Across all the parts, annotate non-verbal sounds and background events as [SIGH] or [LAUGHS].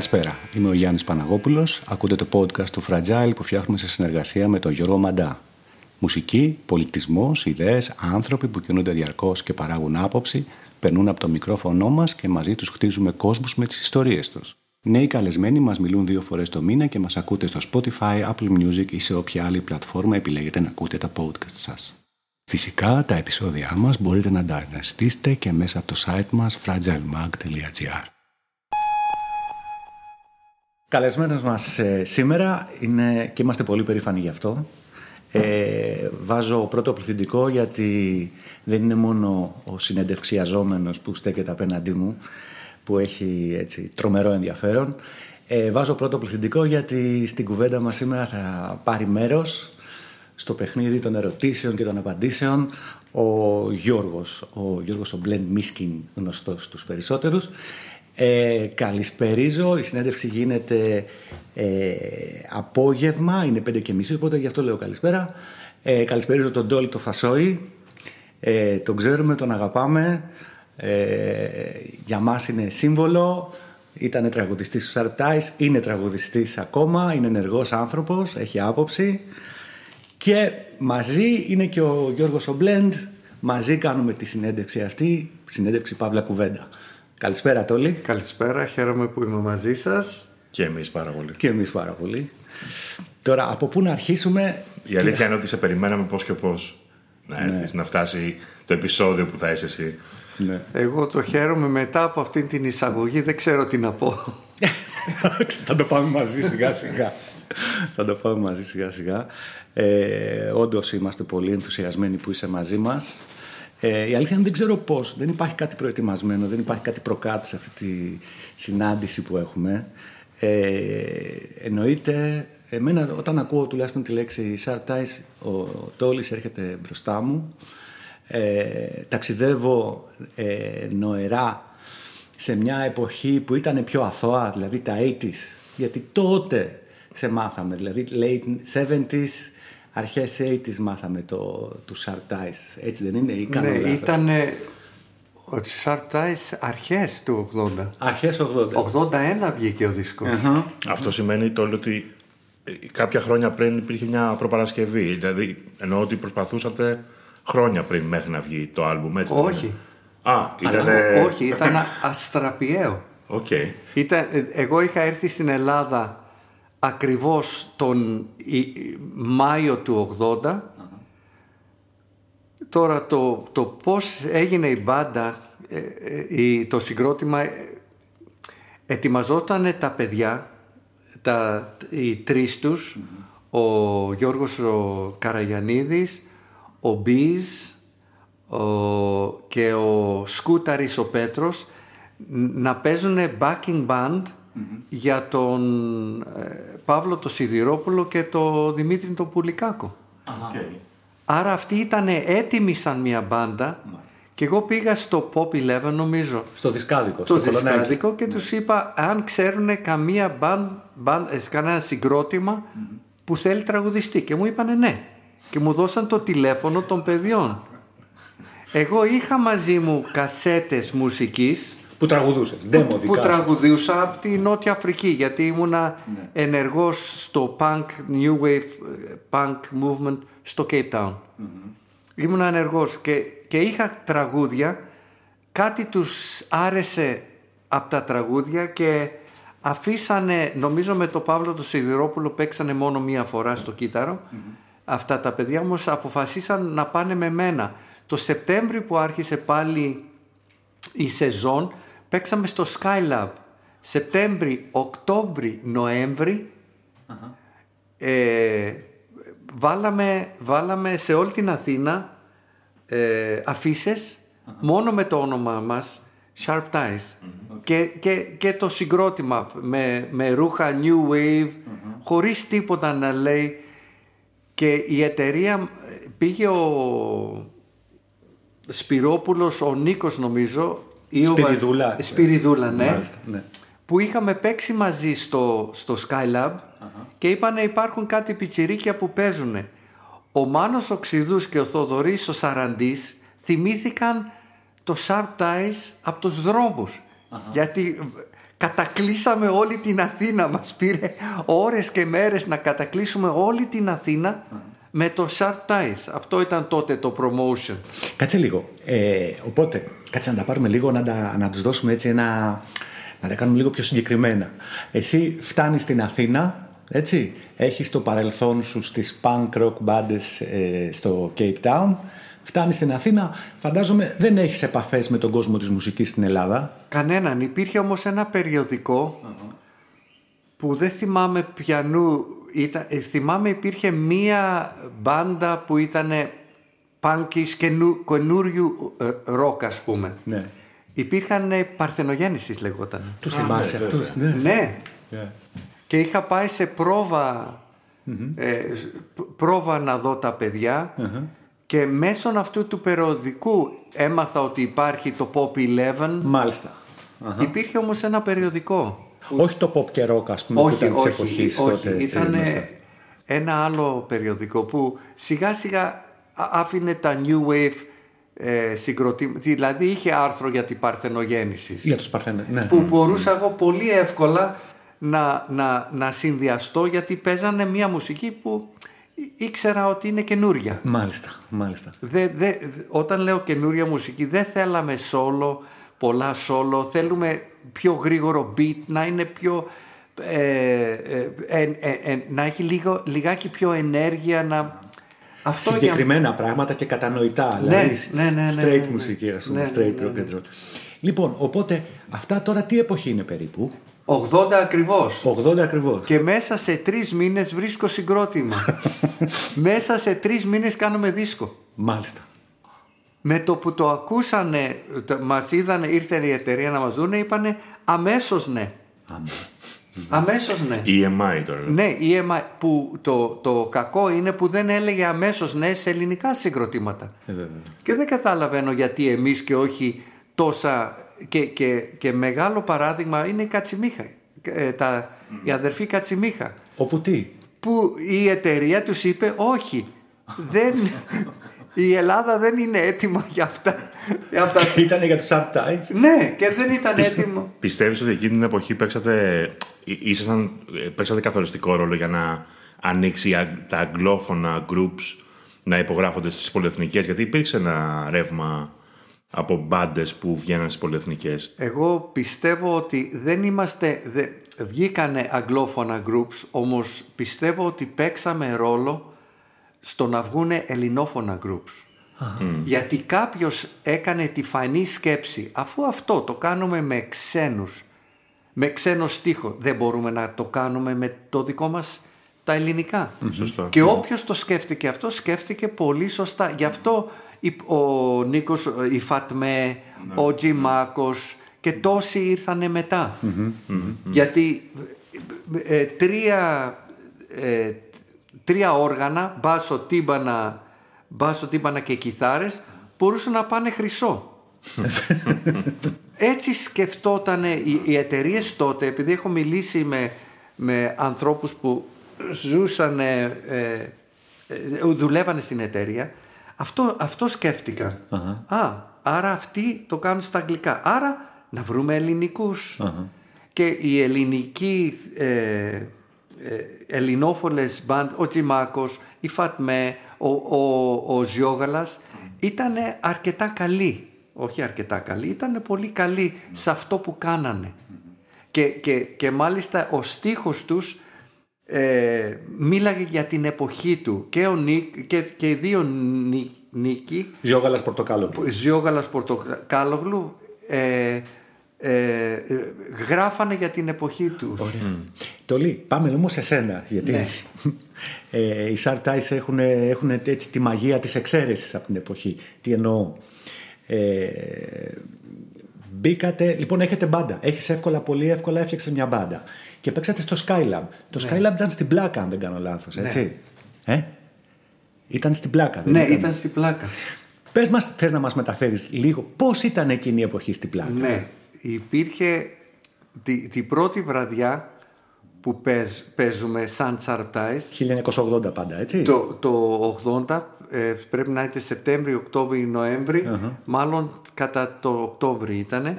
Καλησπέρα, είμαι ο Γιάννης Παναγόπουλος. Ακούτε το podcast του Fragile που φτιάχνουμε σε συνεργασία με τον Γιώργο Μαντά. Μουσική, πολιτισμός, ιδέες, άνθρωποι που κινούνται διαρκώς και παράγουν άποψη, περνούν από το μικρόφωνο μας και μαζί τους χτίζουμε κόσμους με τις ιστορίες τους. Νέοι καλεσμένοι μας μιλούν δύο φορές το μήνα και μας ακούτε στο Spotify, Apple Music ή σε όποια άλλη πλατφόρμα επιλέγετε να ακούτε τα podcast σας. Φυσικά τα επεισόδια μας μπορείτε να τα αναζητήσετε και μέσα από το site μας fragilemag.gr Καλεσμένος μας ε, σήμερα είναι, και είμαστε πολύ περήφανοι γι' αυτό. Ε, βάζω πρώτο πληθυντικό γιατί δεν είναι μόνο ο συνεντευξιαζόμενος που στέκεται απέναντί μου που έχει έτσι, τρομερό ενδιαφέρον. Ε, βάζω πρώτο πληθυντικό γιατί στην κουβέντα μας σήμερα θα πάρει μέρος στο παιχνίδι των ερωτήσεων και των απαντήσεων ο Γιώργος, ο Γιώργος ο Μπλέντ Μίσκιν, γνωστός στους περισσότερους. Ε, καλησπερίζω, η συνέντευξη γίνεται ε, απόγευμα, είναι πέντε και μισή, οπότε γι' αυτό λέω καλησπέρα. Ε, καλησπερίζω τον Ντόλι το Φασόη, ε, τον ξέρουμε, τον αγαπάμε, ε, για μας είναι σύμβολο, ήταν τραγουδιστής του Sharp είναι τραγουδιστής ακόμα, είναι ενεργός άνθρωπος, έχει άποψη. Και μαζί είναι και ο Γιώργος Ομπλέντ, μαζί κάνουμε τη συνέντευξη αυτή, συνέντευξη Παύλα Κουβέντα. Καλησπέρα Τόλι. Καλησπέρα, χαίρομαι που είμαι μαζί σας. Και εμείς πάρα πολύ. Και εμείς πάρα πολύ. Τώρα, από πού να αρχίσουμε... Η αλήθεια είναι ότι σε περιμέναμε πώς και πώς να ναι. έρθεις, να φτάσει το επεισόδιο που θα είσαι εσύ. Ναι. Εγώ το χαίρομαι μετά από αυτή την εισαγωγή, δεν ξέρω τι να πω. θα το πάμε μαζί σιγά σιγά. θα το πάμε μαζί σιγά σιγά. Ε, Όντως είμαστε πολύ ενθουσιασμένοι που είσαι μαζί μας. Ε, η αλήθεια είναι δεν ξέρω πώς. Δεν υπάρχει κάτι προετοιμασμένο, δεν υπάρχει κάτι προκάτω σε αυτή τη συνάντηση που έχουμε. Ε, εννοείται, εμένα όταν ακούω τουλάχιστον τη λέξη Sharp Ties, ο Τόλης έρχεται μπροστά μου. Ε, ταξιδεύω ε, νοερά σε μια εποχή που ήταν πιο αθώα, δηλαδή τα 80s, γιατί τότε σε μάθαμε, δηλαδή late 70s, αρχές 80s μάθαμε το, του Sharp Ties, έτσι δεν είναι, ή κάνω ναι, ήταν ο Sharp Ties αρχές του 80. Αρχές 80. 81 βγήκε ο δισκος Αυτό σημαίνει το ότι ε, κάποια χρόνια πριν υπήρχε μια προπαρασκευή, δηλαδή εννοώ ότι προσπαθούσατε χρόνια πριν μέχρι να βγει το άλμπουμ, έτσι. Όχι. Α, ήταν... όχι, ήταν αστραπιαίο. Okay. Ήταν, εγώ είχα έρθει στην Ελλάδα ακριβώς τον Μάιο του 80. Τώρα το, το πώς έγινε η μπάντα, ε, ε, το συγκρότημα, ε, ετοιμαζόταν τα παιδιά, τα, οι τρεις τους, ο Γιώργος ο Καραγιανίδης, ο Μπίζ και ο Σκούταρης ο Πέτρος να παίζουν backing band για τον ε, Παύλο το Σιδηρόπουλο και τον Δημήτρη τον Πουλικάκο. Okay. Άρα αυτοί ήταν έτοιμοι σαν μια μπάντα και εγώ πήγα στο Pop 11 νομίζω. Στο δισκάδικο. Στο, στο δισκάδικο και τους είπα αν ξέρουν καμία μπand, ε, κανένα που θέλει τραγουδιστή και μου είπανε ναι και μου δώσαν το τηλέφωνο των παιδιών. Εγώ είχα μαζί μου κασέτες μουσικής που τραγουδούσε. Που, που τραγουδούσα από τη Νότια Αφρική γιατί ήμουνα ναι. ενεργός στο punk, new wave punk movement στο Cape Town. mm Ήμουνα ενεργός και, και είχα τραγούδια, κάτι τους άρεσε από τα τραγούδια και αφήσανε, νομίζω με το Παύλο το Σιδηρόπουλο παίξανε μόνο μία φορά στο κυταρο Αυτά τα παιδιά όμως αποφασίσαν να πάνε με μένα. Το Σεπτέμβριο που άρχισε πάλι η σεζόν παίξαμε στο Skylab. Σεπτέμβρη, Οκτώβρη, ε, βάλαμε, βάλαμε σε όλη την Αθήνα ε, αφησει μόνο με το όνομά μας Sharp Ties. Και, και, και το συγκρότημα με, με ρούχα New Wave χωρίς τίποτα να λέει. Και η εταιρεία πήγε ο Σπυρόπουλος, ο Νίκος νομίζω Σπυριδούλα. Σπυριδούλα, ναι. ναι. Που είχαμε παίξει μαζί στο, στο Skylab και είπανε υπάρχουν κάτι πιτσιρίκια που παίζουν. Ο Μάνος Οξυδούς και ο Θοδωρής ο Σαραντής θυμήθηκαν το Sharp Ties από τους δρόμους. Γιατί Κατακλείσαμε όλη την Αθήνα. Μας πήρε ώρες και μέρες να κατακλείσουμε όλη την Αθήνα με το Sharp Ties. Αυτό ήταν τότε το promotion. Κάτσε λίγο. Ε, οπότε, κάτσε να τα πάρουμε λίγο, να, τα, να τους δώσουμε έτσι ένα... Να τα κάνουμε λίγο πιο συγκεκριμένα. Εσύ φτάνεις στην Αθήνα, έτσι, έχεις το παρελθόν σου στις punk rock bands ε, στο Cape Town, φτάνεις στην Αθήνα, φαντάζομαι δεν έχεις επαφές με τον κόσμο της μουσικής στην Ελλάδα. Κανέναν. Υπήρχε όμως ένα περιοδικό που δεν θυμάμαι ποιανού ήταν, ε, θυμάμαι υπήρχε μία μπάντα που ήταν πάνκης καινου, καινούριου ε, ροκ ας πούμε. Ναι. Υπήρχαν ε, παρθενογέννησης λεγόταν. Τους θυμάσαι ναι, αυτούς. βέβαια. Ναι. Ναι. Και είχα πάει σε προβα ε, σ- πρόβα να δω τα παιδιά και μέσω αυτού του περιοδικού έμαθα ότι υπάρχει το Pop 11. Μάλιστα. Αχα. Υπήρχε όμως ένα περιοδικό. Όχι το pop και rock, ας πούμε, όχι, που ήταν της όχι, εποχής όχι. τότε. έτσι, Ήταν γνωστά. ένα άλλο περιοδικό που σιγά σιγά α- άφηνε τα New Wave ε, συγκροτήματα. Δηλαδή είχε άρθρο για την παρθενογέννησης. Για τους Παρθένες, ναι. Που μπορούσα εγώ πολύ εύκολα να, να, να συνδυαστώ γιατί παίζανε μια μουσική που ή- ήξερα ότι είναι καινούρια. Μάλιστα, μάλιστα. Δε, δε, όταν λέω καινούρια μουσική δεν θέλαμε σόλο, πολλά σόλο, θέλουμε πιο γρήγορο beat, να είναι πιο... ε, ε, ε, ε, ε, να έχει λίγο, λιγάκι πιο ενέργεια, να... Αυτό για- Συγκεκριμένα πράγματα και κατανοητά. Ναι, δηλαδή ναι, ναι, ναι, straight ναι, ναι. μουσική, ας πούμε, Ναι, straight ναι, rock and roll. Λοιπόν, οπότε αυτά τώρα τι εποχή είναι περίπου; 80 ακριβώς. 80 ακριβώς. Και μέσα σε τρεις μήνες βρίσκω συγκρότημα. [LAUGHS] μέσα σε τρεις μήνες κάνουμε δίσκο. Μάλιστα. Με το που το ακούσανε, το, μας είδανε, ήρθε η εταιρεία να μας δούνε, είπανε αμέσως ναι. Άμα. Αμέσως ναι. EMI τώρα. Ναι, EMI, που το, το κακό είναι που δεν έλεγε αμέσως ναι σε ελληνικά συγκροτήματα. Ε, βέβαια. Και δεν καταλαβαίνω γιατί εμείς και όχι τόσα και, και, και μεγάλο παράδειγμα είναι η Κατσιμίχα. Ε, τα, η αδερφή Κατσιμίχα. Όπου τι; Που η εταιρεία τους είπε όχι. Δεν, [LAUGHS] η Ελλάδα δεν είναι έτοιμα για αυτά. Για αυτά. [LAUGHS] Ήταν για τους Subtides. ναι, και δεν ήταν έτοιμο. Πιστεύεις ότι εκείνη την εποχή παίξατε, εί- ήσασταν, ε, παίξατε καθοριστικό ρόλο για να ανοίξει η αγ- τα αγγλόφωνα groups να υπογράφονται στις πολυεθνικές; Γιατί υπήρξε ένα ρεύμα από μπάντες που βγαίναν στις πολυεθνικές. Εγώ πιστεύω ότι δεν είμαστε, δε, βγήκανε αγγλόφωνα groups, όμως πιστεύω ότι παίξαμε ρόλο στο να βγούνε ελληνόφωνα groups. Γιατί κάποιος έκανε τη φανή σκέψη, αφού αυτό το κάνουμε με ξένους, με ξένο στίχο, δεν μπορούμε να το κάνουμε με το δικό μας τα ελληνικά. Σωστό. Και όποιος το σκέφτηκε αυτό, σκέφτηκε πολύ σωστά. Γι' αυτό η- ο Νίκος, η Φατμέ, ο Τζιμάκος και τόσοι ήρθανε μετά. Γιατί ε, ε, τρία, ε, τρία όργανα, μπάσο, τύμπανα, μπάσο, τύμπανα και κιθάρες, μπορούσαν να πάνε χρυσό. [LAUGHS] Έτσι σκεφτόταν οι, οι εταιρείες τότε, επειδή έχω μιλήσει με, με ανθρώπους που ζούσαν, ε, ε, ε, δουλεύανε στην εταιρεία, αυτό, αυτό σκέφτηκαν. Α, άρα αυτοί το κάνουν στα αγγλικά. Άρα να βρούμε ελληνικούς. Και η ελληνική ε, ε, ελληνόφωνες μπαντ, ο Τζιμάκος, η Φατμέ, ο, ο, ο Ζιόγαλας ήταν αρκετά καλοί. Όχι αρκετά καλοί, ήταν πολύ καλοί σε αυτό που κάνανε. Και, και, και μάλιστα ο στίχος τους ε, μίλαγε για την εποχή του. Και, ο Νίκ, και, και οι δύο Νί- Νίκοι, Ζιόγαλας Πορτοκάλο. Ζιόγαλας Πορτοκάλογλου, ε, ε, ε, γράφανε για την εποχή τους. Τολί, πάμε όμως σε σένα. Γιατί Ναι. [LAUGHS] ε, οι Subtides έχουν, έχουν έτσι τη μαγεία της εξαίρεσης από την εποχή. Τι εννοώ. Ε, μπήκατε, λοιπόν έχετε μπάντα. Έχεις εύκολα, πολύ εύκολα έφτιαξες μια μπάντα. Και παίξατε στο Skylab. Το Ναι. Skylab ήταν στην πλάκα, αν δεν κάνω λάθος, έτσι. Ε; Ήταν στην πλάκα. δεν Ναι, ήταν στην πλάκα. Πες μας, θες να μας μεταφέρεις λίγο πώς ήταν εκείνη η εποχή στην πλάκα; Ναι, υπήρχε τη, την πρώτη βραδιά που παίζ- παίζουμε σαν Τσαρπτάις 1980 πάντα, έτσι; το, το 80 ε, πρέπει να είναι Σεπτέμβρη, Οκτώβρη, Νοέμβρη, μάλλον κατά το Οκτώβρη ήτανε.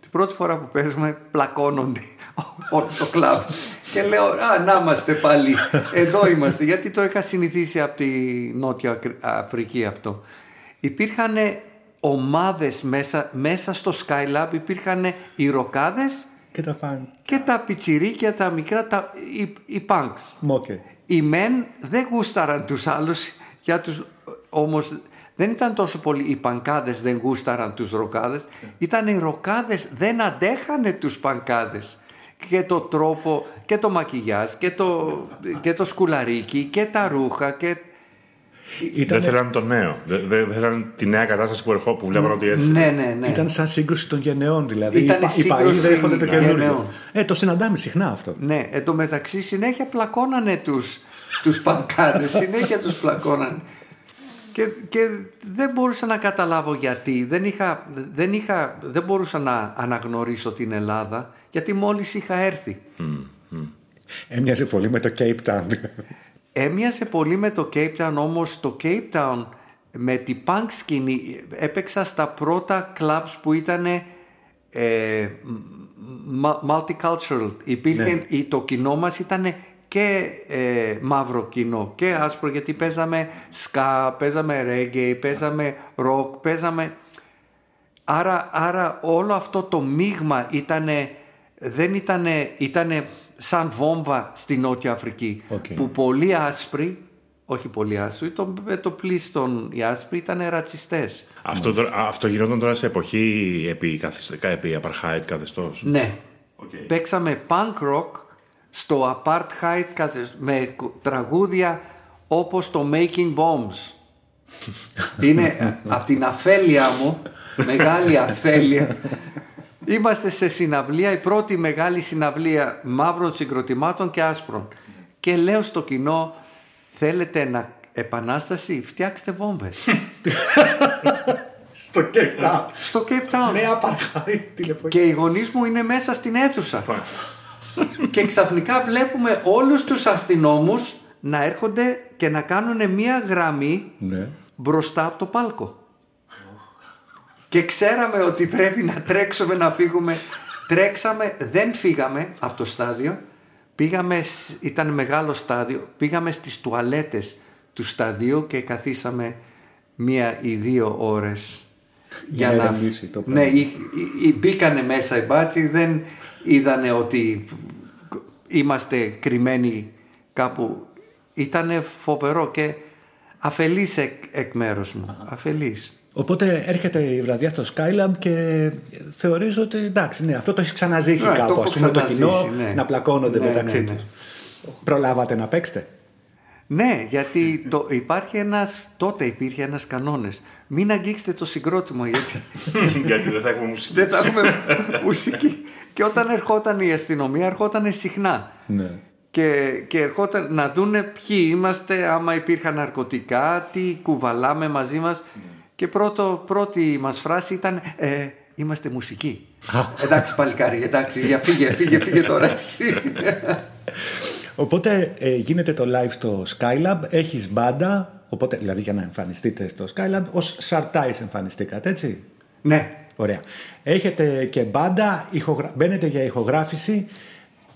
Την Πρώτη φορά που παίζουμε πλακώνονται [LAUGHS] όλο το κλαμπ. Και λέω, α, να είμαστε πάλι. Εδώ είμαστε. Γιατί το είχα συνηθίσει από τη Νότια Αφρική αυτό. Υπήρχαν ομάδες μέσα, μέσα στο Skylab υπήρχαν οι ροκάδες Και τα πάνε. και τα πιτσιρίκια, τα μικρά, τα, οι, οι punks. Μόκε. Οι μεν δεν γούσταραν τους άλλους, για τους, όμως δεν ήταν τόσο πολύ οι πανκάδες δεν γούσταραν τους ροκάδες, ήταν οι ροκάδες δεν αντέχανε τους πανκάδες. Και το τρόπο και το μακιγιάζ και το, και το σκουλαρίκι και τα ρούχα και... Δεν θέλαν το νέο. Δεν δεν θέλαν τη νέα κατάσταση που ερχό, που βλέπαν ότι έτσι. Ναι, ναι, ναι. Ήταν σαν σύγκρουση των γενεών δηλαδή. Ήτανε οι, πα- οι παλιοί σύγκρουση δέχονται το καινούριο. γενεών. Ε, το συναντάμε συχνά αυτό. Ναι, εν τω μεταξύ συνέχεια πλακώνανε τους, τους πανκάδες, συνέχεια τους πλακώνανε. Και, και δεν μπορούσα να καταλάβω γιατί. Δεν, είχα, δεν, είχα, δεν μπορούσα να αναγνωρίσω την Ελλάδα, γιατί μόλις είχα έρθει. Έμοιαζε πολύ με το Cape Town. Δηλαδή. Έμοιαζε πολύ με το Cape Town, όμως το Cape Town με την punk σκηνή έπαιξα στα πρώτα clubs που ήταν ε, μα- multicultural. Υπήρχε, η- το κοινό μας ήταν και ε, μαύρο κοινό και άσπρο γιατί παίζαμε ska, παίζαμε reggae, παίζαμε rock, παίζαμε... Άρα, άρα όλο αυτό το μείγμα ήτανε, δεν ήτανε, ήτανε σαν βόμβα στη Νότια Αφρική Οκ. που πολλοί άσπροι, όχι πολλοί άσπροι, το, με το πλείστον οι άσπροι ήταν ρατσιστές. Αυτό, τώρα- αυτό γινόταν τώρα σε εποχή επί, καθισ- επί apartheid καθεστώς; Ναι. Οκ. Παίξαμε punk rock στο apartheid καθεσ- με κου- τραγούδια όπως το Making Bombs. [LAUGHS] Είναι από την αφέλεια μου, μεγάλη αφέλεια. Είμαστε σε συναυλία, η πρώτη μεγάλη συναυλία μαύρων συγκροτημάτων και άσπρων. Και λέω στο κοινό, θέλετε να επανάσταση, φτιάξτε βόμβες. [LAUGHS] Στο Cape Town. στο Cape Town. Νέα παρχάρι την εποχή. Και οι γονείς μου είναι μέσα στην αίθουσα. και ξαφνικά βλέπουμε όλους τους αστυνόμους να έρχονται και να κάνουν μία γραμμή Ναι. μπροστά από το πάλκο. Και ξέραμε ότι πρέπει να τρέξουμε να φύγουμε. Τρέξαμε, δεν φύγαμε από το στάδιο. Πήγαμε, σ- ήταν μεγάλο στάδιο, πήγαμε στις τουαλέτες του σταδίου και καθίσαμε μία ή δύο ώρες. Για να ηρεμήσει το ναι, πράγμα. ή- ή- ή- μπήκανε μέσα οι μπάτσοι, δεν είδανε ότι είμαστε κρυμμένοι κάπου. Ήτανε φοβερό και αφελής εκ, εκ μέρους μου. Αφελής. Οπότε έρχεται η βραδιά στο Skylab και θεωρείς ότι εντάξει, ναι, αυτό το έχεις ξαναζήσει Ναι, το κάπου. έχω Ας πούμε το κοινό ξαναζήσει, ναι. να πλακώνονται Ναι, μεταξύ ναι, ναι. τους. Προλάβατε να παίξετε; Ναι, γιατί το, υπάρχει ένας, τότε υπήρχε ένας κανόνες. Μην αγγίξετε το συγκρότημα γιατί [LAUGHS] Γιατί δεν θα έχουμε μουσική. δεν θα έχουμε μουσική. Και όταν ερχόταν η αστυνομία, ερχόταν συχνά. Ναι. Και, και ερχόταν να δούνε ποιοι είμαστε, άμα υπήρχαν ναρκωτικά, τι κουβαλάμε μαζί μας. Και πρώτο, πρώτη μας φράση ήταν ε, «Είμαστε μουσικοί». [LAUGHS] εντάξει παλικάρι, εντάξει, για φύγε, φύγε, φύγε τώρα εσύ. Οπότε ε, γίνεται το live στο Skylab, έχεις μπάντα, οπότε, δηλαδή για να εμφανιστείτε στο Skylab, ως Sartais εμφανιστήκατε, έτσι; ναι, Ωραία. Έχετε και μπάντα, ηχογρα... μπαίνετε για ηχογράφηση,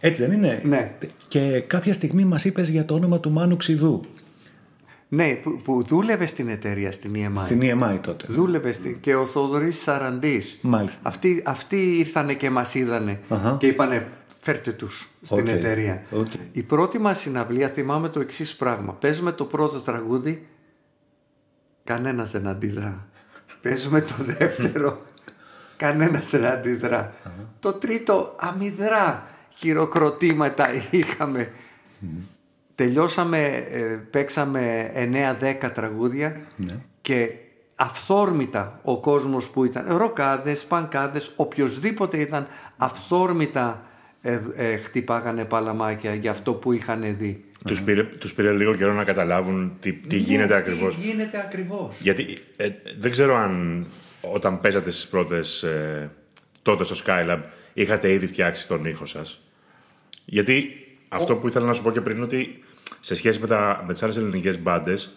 έτσι δεν είναι; Ναι. Και κάποια στιγμή μας είπες για το όνομα του Μάνου Ξιδού, ναι που, που δούλευε στην εταιρεία, στην EMI. στην EMI τότε. Δούλευε στη- και ο Θοδωρής Σαραντής. Μάλιστα. Αυτοί, αυτοί ήρθανε και μας είδανε Αχα. και είπανε φέρτε τους στην Οκ, εταιρεία. οκ. Η πρώτη μας συναυλία θυμάμαι το εξής πράγμα. Παίζουμε το πρώτο τραγούδι, κανένας δεν αντιδρά. Παίζουμε το δεύτερο, κανένας δεν αντιδρά. Το τρίτο αμυδρά χειροκροτήματα είχαμε. Τελειώσαμε, ε, παίξαμε 9-10 τραγούδια Ναι. και αυθόρμητα ο κόσμος που ήταν, ροκάδες, πανκάδες, οποιοδήποτε ήταν, αυθόρμητα ε, ε, χτυπάγανε παλαμάκια για αυτό που είχαν δει. Τους πήρε, τους πήρε λίγο καιρό να καταλάβουν τι, τι γίνεται ακριβώς. Τι γίνεται ακριβώς. Γιατί ε, δεν ξέρω αν όταν παίζατε στις πρώτες ε, τότε στο Skylab είχατε ήδη φτιάξει τον ήχο σας. Γιατί αυτό που ήθελα να σου πω και πριν είναι ότι σε σχέση με, τα, με τις άλλες ελληνικές μπάντες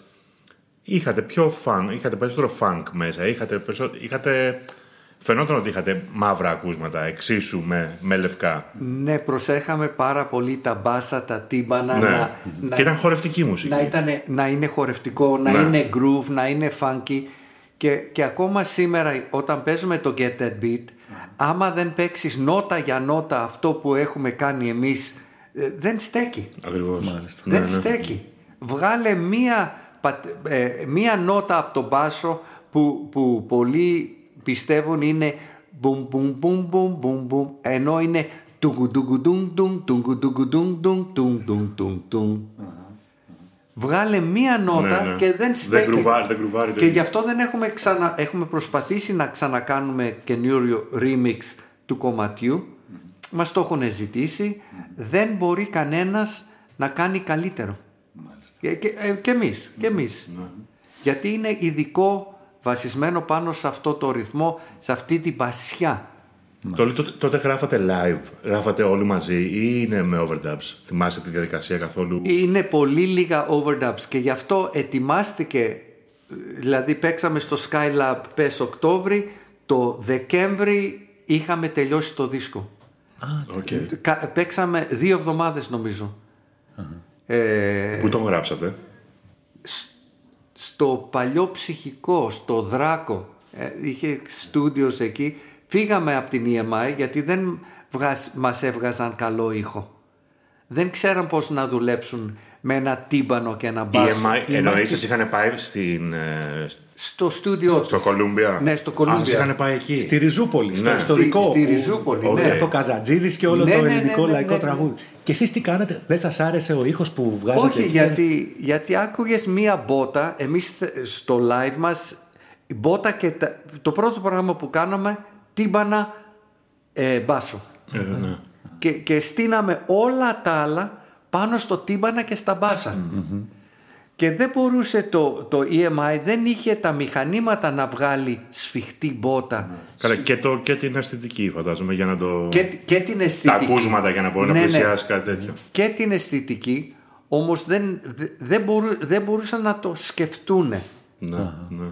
είχατε πιο fun, είχατε περισσότερο funk μέσα, είχατε, περισσο- είχατε φαινόταν ότι είχατε μαύρα ακούσματα εξίσου με, με λευκά. Ναι, προσέχαμε πάρα πολύ τα μπάσα, τα τύμπανα. Ναι. Να, Και ήταν χορευτική μουσική. να, ήτανε- να είναι χορευτικό, να Ναι. είναι groove, να είναι funky. Και, και ακόμα σήμερα όταν παίζουμε το Get That Beat, άμα δεν παίξεις νότα για νότα αυτό που έχουμε κάνει εμείς, ε, δεν στέκει. Ακριβώς. Μάλιστα. Ναι, δεν ναι. στέκει. Βγάλε μία, πατ- ε, μία νότα από τον μπάσο που, που πολλοί πιστεύουν είναι μπουμ μπουμ μπουμ μπουμ μπουμ μπουμ ενώ είναι τουγκουντουγκουντουγκ τουγκουντουγκουντουγκ τουγκουντουγκ Βγάλε μία νότα Ναι, ναι. και δεν Δεν στέκει. γκρουβάρει, δεν γκρουβάρει το και ίδιο. γι' αυτό δεν έχουμε, ξανα, έχουμε προσπαθήσει να ξανακάνουμε καινούριο remix του κομματιού. Μας το έχουν ζητήσει. Δεν μπορεί κανένας να κάνει καλύτερο. Και, και, ε, και εμείς. Και εμείς. Γιατί είναι ειδικό βασισμένο πάνω σε αυτό το ρυθμό, σε αυτή την πασιά. Τότε, τότε, τότε γράφατε live, γράφατε όλοι μαζί ή είναι με overdubs; Θυμάστε τη διαδικασία καθόλου; Είναι πολύ λίγα overdubs και γι' αυτό ετοιμάστηκε, δηλαδή παίξαμε στο Skylab πες Οκτώβρη, το Δεκέμβρη είχαμε τελειώσει το δίσκο. Οκ. Κα- Παίξαμε δύο εβδομάδες νομίζω. Ε, Πού τον γράψατε; στο παλιό ψυχικό, στο Δράκο, ε, είχε στούντιος εκεί. Φύγαμε από την EMI γιατί δεν βγάζ, μας έβγαζαν καλό ήχο. Δεν ξέραν πώς να δουλέψουν με ένα τύμπανο και ένα Η μπάσο. EMI, εννοείς σας είχαν πάει στην, ε, Στο στούντιό στο τους. Columbia. Ναι, στο Α, σας Columbia. είχαν πάει εκεί. Στη Ριζούπολη, στο Ναι. ιστορικό. Στη- στη που- Ριζούπολη, ο ναι. Γερθό Καζατζίδης και όλο Ναι, το ναι, ναι, ελληνικό ναι, λαϊκό ναι, ναι. τραγούδι. Και εσείς τι κάνατε, δεν σας άρεσε ο ήχος που βγάζετε. Όχι, εκεί; γιατί, γιατί άκουγες μία μπότα, εμείς θε- στο live μας, η μπότα και τα- το πρώτο πράγμα που κάναμε, τύμπανα ε, μπάσο. Ε, ναι. Και, και στείναμε όλα τα άλλα πάνω στο τύμπανα και στα μπάσα. Και δεν μπορούσε το, το EMI, δεν είχε τα μηχανήματα να βγάλει σφιχτή μπότα. Καλά, και, το, και την αισθητική φαντάζομαι για να το... Και, και την Τα αισθητική. ακούσματα για να μπορεί Ναι, να ναι. πλησιάσει κάτι τέτοιο. και την αισθητική, όμως δεν, δε- δεν, μπορού, δεν μπορούσαν να το σκεφτούν. Ναι, ναι.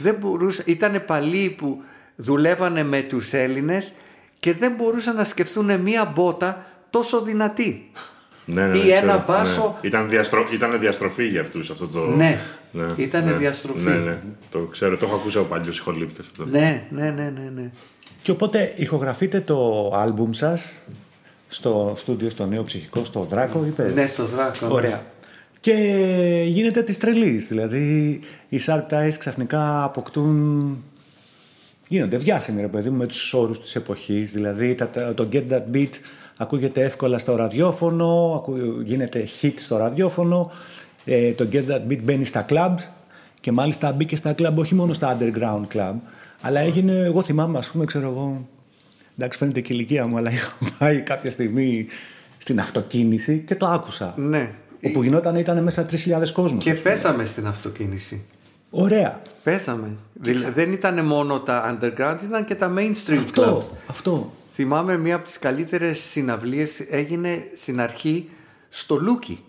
Δεν μπορούσαν, ήταν παλιοί που δουλεύανε με τους Έλληνες και δεν μπορούσαν να σκεφτούν μία μπότα τόσο δυνατή. Ναι, ναι, Ή ναι, ένα ξέρω, μπάσο. Ναι. Ήταν, διαστρο... ήταν διαστροφή για αυτούς αυτό το... Ναι, ήτανε διαστροφή. Ναι, ναι, το ξέρω, το έχω ακούσει από παλιούς ηχολήπτες αυτό. Ναι, ναι, ναι, ναι, ναι. Και οπότε ηχογραφείτε το άλμπουμ σας στο στούντιο στο Νέο Ψυχικό, στο Δράκο, είπες; Ναι, στο Δράκο. ναι. Ωραία. Και γίνεται τη τρελή. Δηλαδή, οι Sharp Ties ξαφνικά αποκτούν. Γίνονται διάσημοι, ρε παιδί μου, με τους όρους της εποχής. Δηλαδή, τα- τα- το Get That Beat ακούγεται εύκολα στο ραδιόφωνο, ακού- γίνεται hit στο ραδιόφωνο. Ε, το Get That Beat μπαίνει στα clubs και μάλιστα μπήκε στα club, όχι μόνο στα underground club, αλλά έγινε, εγώ θυμάμαι, ας πούμε, ξέρω εγώ. Εντάξει, φαίνεται και η ηλικία μου, αλλά [LAUGHS] είχα πάει κάποια στιγμή στην αυτοκίνηση και το άκουσα. Ναι. Όπου γινόταν ήταν μέσα 3.000 κόσμος. Και πέσαμε στην αυτοκίνηση. Ωραία. Πέσαμε. Δηλαδή, δεν ήταν μόνο τα underground, ήταν και τα mainstream clubs. Αυτό. Αυτό. Θυμάμαι μία από τις καλύτερες συναυλίες έγινε στην αρχή στο Λούκι.